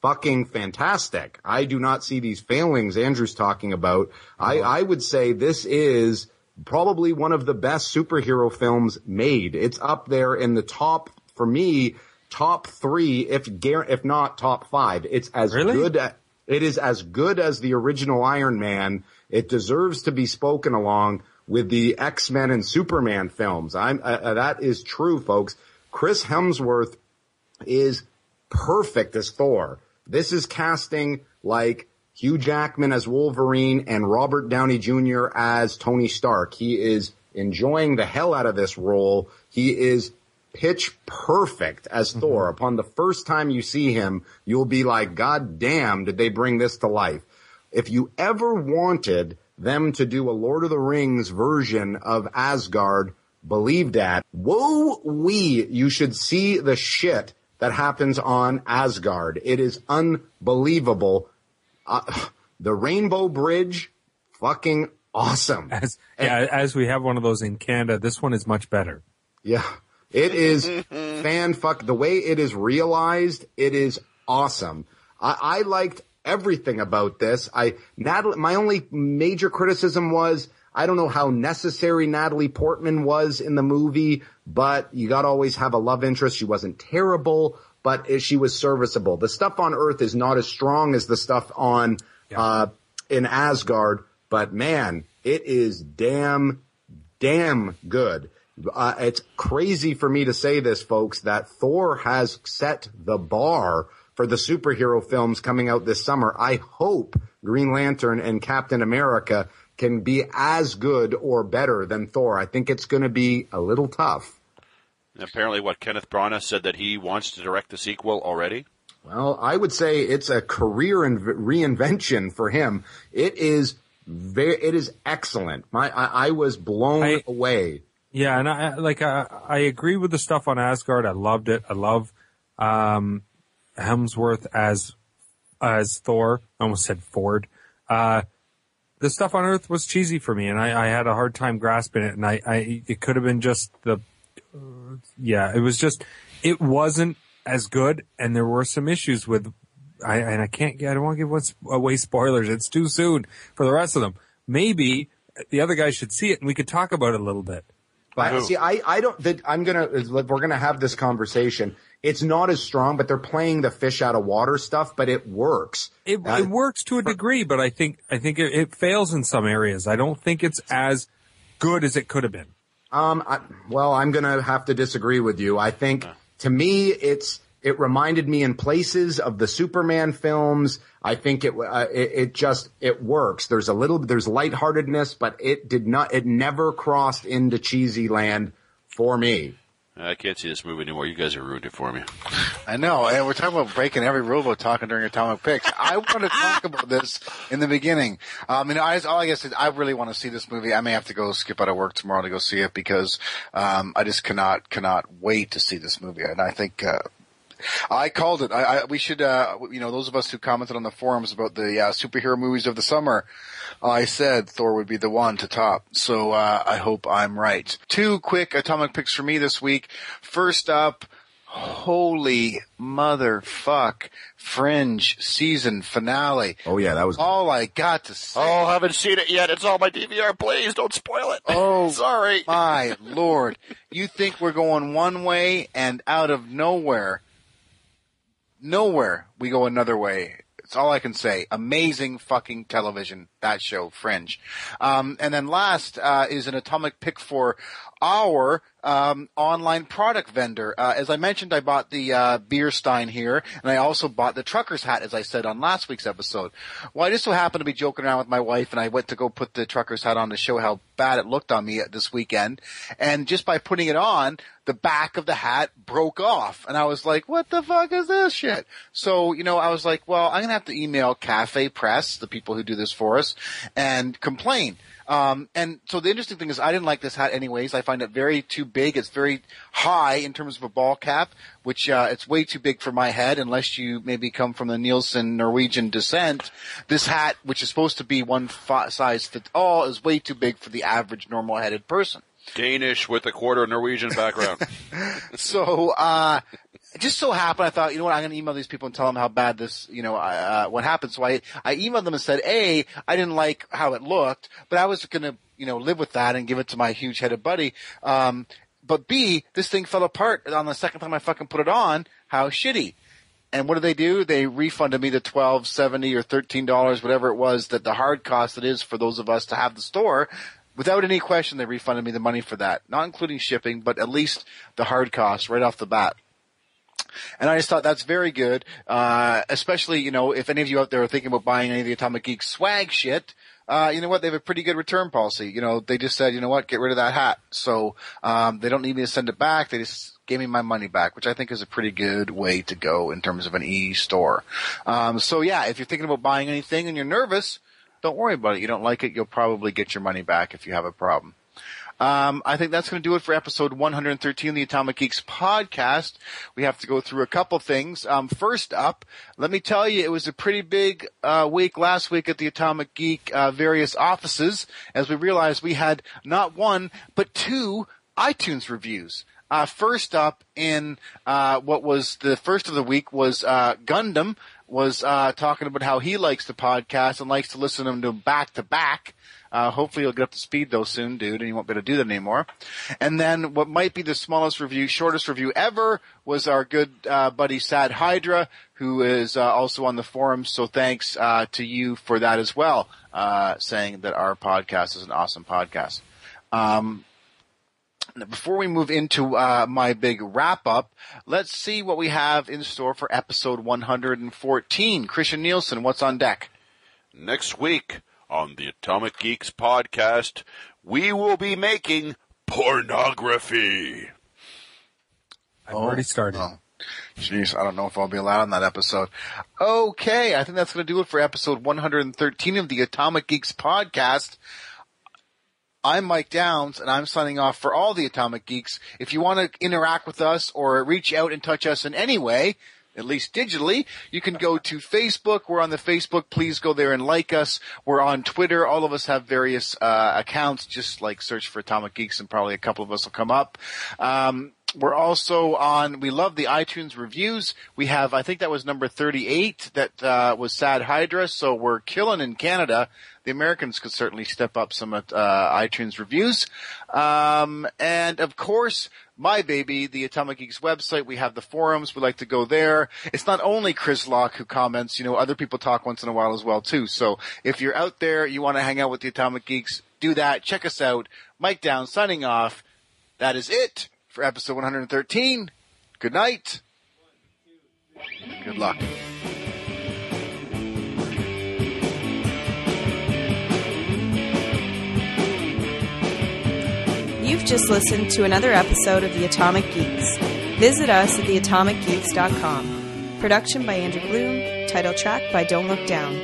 fucking fantastic. I do not see these failings Andrew's talking about. I, I would say this is probably one of the best superhero films made. It's up there in the top, for me, top three, if if not top five. It's as Really? good. It is as good as the original Iron Man. It deserves to be spoken along with the X Men and Superman films. I'm uh, uh, that is true, folks. Chris Hemsworth is perfect as Thor. This is casting like Hugh Jackman as Wolverine and Robert Downey Jr. as Tony Stark. He is enjoying the hell out of this role. He is pitch perfect as Thor. Upon the first time you see him, you'll be like, God damn, did they bring this to life? If you ever wanted them to do a Lord of the Rings version of Asgard, believe that. Whoa wee, you should see the shit that happens on Asgard. It is unbelievable. Uh, the Rainbow Bridge, fucking awesome. As yeah, as we have one of those in Canada, this one is much better. Yeah. It is [laughs] fan fuck. The way it is realized, it is awesome. I, I liked everything about this. I, Natalie, my only major criticism was, I don't know how necessary Natalie Portman was in the movie, but you gotta always have a love interest. She wasn't terrible, but she was serviceable. The stuff on Earth is not as strong as the stuff on, uh, in Asgard, but man, it is damn damn good. Uh, it's crazy for me to say this, folks, that Thor has set the bar for the superhero films coming out this summer. I hope Green Lantern and Captain America can be as good or better than Thor. I think it's going to be a little tough. Apparently, what Kenneth Branagh said that he wants to direct the sequel already. Well, I would say it's a career in reinvention for him. It is very, it is excellent. My, I, I was blown I- away. Yeah, and I like I, I agree with the stuff on Asgard. I loved it. I love um, Hemsworth as as Thor. I almost said Ford. Uh, the stuff on Earth was cheesy for me, and I, I had a hard time grasping it. And I, I it could have been just the yeah, it was just it wasn't as good, and there were some issues with. I and I can't. I don't want to give away spoilers. It's too soon for the rest of them. Maybe the other guy should see it, and we could talk about it a little bit. I, see, I, I don't, that I'm gonna, we're gonna have this conversation. It's not as strong, but they're playing the fish out of water stuff, but it works. It, Uh, it works to a degree, but I think I think it, it fails in some areas. I don't think it's as good as it could have been. Um, I, well, I'm gonna have to disagree with you. I think to me, it's it reminded me in places of the Superman films. I think it, uh, it it just it works. There's a little there's lightheartedness, but it did not. It never crossed into cheesy land for me. I can't see this movie anymore. You guys have ruined it for me. I know, and we're talking about breaking every rule about talking during Atomic Picks. I want to talk [laughs] about this in the beginning. Um, and I, all I guess is I really want to see this movie. I may have to go skip out of work tomorrow to go see it because um, I just cannot cannot wait to see this movie. And I think uh, I called it. I, I we should, uh, you know, those of us who commented on the forums about the uh, superhero movies of the summer. I said Thor would be the one to top. So uh, I hope I'm right. Two quick atomic picks for me this week. First up, holy motherfuck, Fringe season finale. Oh yeah, that was. All I got to say. Oh, haven't seen it yet. It's on my DVR. Please don't spoil it. Oh, [laughs] sorry. My lord. You think we're going one way and out of nowhere, nowhere we go another way. It's all I can say. Amazing fucking television, that show, Fringe. Um, and then last, uh, is an atomic pick for our, um, online product vendor. Uh, as I mentioned, I bought the, uh, beer stein here, and I also bought the trucker's hat, as I said on last week's episode. Well, I just so happened to be joking around with my wife, and I went to go put the trucker's hat on to show how bad it looked on me this weekend. And just by putting it on, the back of the hat broke off. And I was like, what the fuck is this shit? So, you know, I was like, well, I'm going to have to email Cafe Press, the people who do this for us, and complain. Um, and so the interesting thing is I didn't like this hat anyways. I find it very too big. It's very high in terms of a ball cap, which, uh, it's way too big for my head unless you maybe come from the Nielsen Norwegian descent. This hat, which is supposed to be one fi- size fits all, is way too big for the average normal headed person. Danish with a quarter Norwegian background. [laughs] So, uh, it just so happened, I thought, you know what, I'm going to email these people and tell them how bad this, you know, uh, what happened. So I, I emailed them and said, A, I didn't like how it looked, but I was going to, you know, live with that and give it to my huge headed buddy. Um, but B, this thing fell apart on the second time I fucking put it on. How shitty. And what did they do? They refunded me the twelve seventy or thirteen dollars, whatever it was, that the hard cost it is for those of us to have the store. Without any question, they refunded me the money for that, not including shipping, but at least the hard cost right off the bat. And I just thought that's very good, uh, especially, you know, if any of you out there are thinking about buying any of the Atomic Geek swag shit, uh, you know what? They have a pretty good return policy. You know, they just said, you know what? Get rid of that hat. So, um, they don't need me to send it back. They just gave me my money back, which I think is a pretty good way to go in terms of an e-store. Um, so yeah, if you're thinking about buying anything and you're nervous, don't worry about it. You don't like it, you'll probably get your money back if you have a problem. Um, I think that's going to do it for episode 113 of the Atomic Geeks podcast. We have to go through a couple things. Um, first up, let me tell you, it was a pretty big uh, week last week at the Atomic Geek uh, various offices as we realized we had not one but two iTunes reviews. Uh, first up in uh, what was the first of the week was uh, Gundam was uh, talking about how he likes the podcast and likes to listen to them back to back. Uh, hopefully you'll get up to speed though soon, dude, and you won't be able to do that anymore. And then what might be the smallest review, shortest review ever was our good uh, buddy Sad Hydra, who is uh, also on the forums. So thanks uh, to you for that as well, uh, saying that our podcast is an awesome podcast. Um, before we move into uh, my big wrap up, let's see what we have in store for episode 114. Christian Nielsen, what's on deck? Next week on the Atomic Geeks podcast, we will be making pornography. I've already oh, started. Oh. Jeez, I don't know if I'll be allowed on that episode. Okay, I think that's going to do it for episode 113 of the Atomic Geeks podcast. I'm Mike Downs, and I'm signing off for all the Atomic Geeks. If you want to interact with us or reach out and touch us in any way, at least digitally, you can go to Facebook. We're on the Facebook. Please go there and like us. We're on Twitter. All of us have various uh, accounts. Just like search for Atomic Geeks, and probably a couple of us will come up. Um, we're also on. We love the iTunes reviews. We have, I think that was number thirty-eight. That uh, was Sad Hydra. So we're killing in Canada. The Americans could certainly step up some uh, iTunes reviews. Um, and of course, my baby, the Atomic Geeks website. We have the forums. We like to go there. It's not only Chris Locke who comments. You know, other people talk once in a while as well too. So if you're out there, you want to hang out with the Atomic Geeks, do that. Check us out. Mike Down signing off. That is it for episode 113. Good night. Good luck. You've just listened to another episode of The Atomic Geeks. Visit us at theatomicgeeks.com. Production by Andrew Bloom. Title track by Don't Look Down.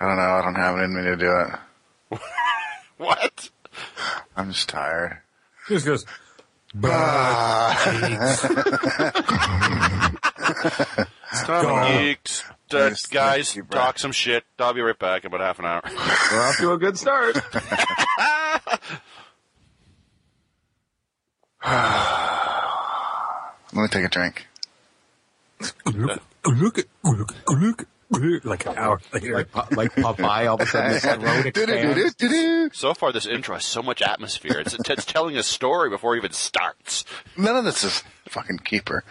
I don't know. I don't have it in me to do it. [laughs] What? I'm just tired. Just goes. Atomic Geeks. Uh, Nice, guys, nice talk some shit. I'll be right back in about half an hour. We're off to a good start. [laughs] Let me take a drink. Look, look, look, look, look, [laughs] like an hour later. like, like Popeye, all of a sudden [laughs] [laughs] so far, this intro has so much atmosphere. It's, it's telling a story before it even starts. None of this is fucking keeper.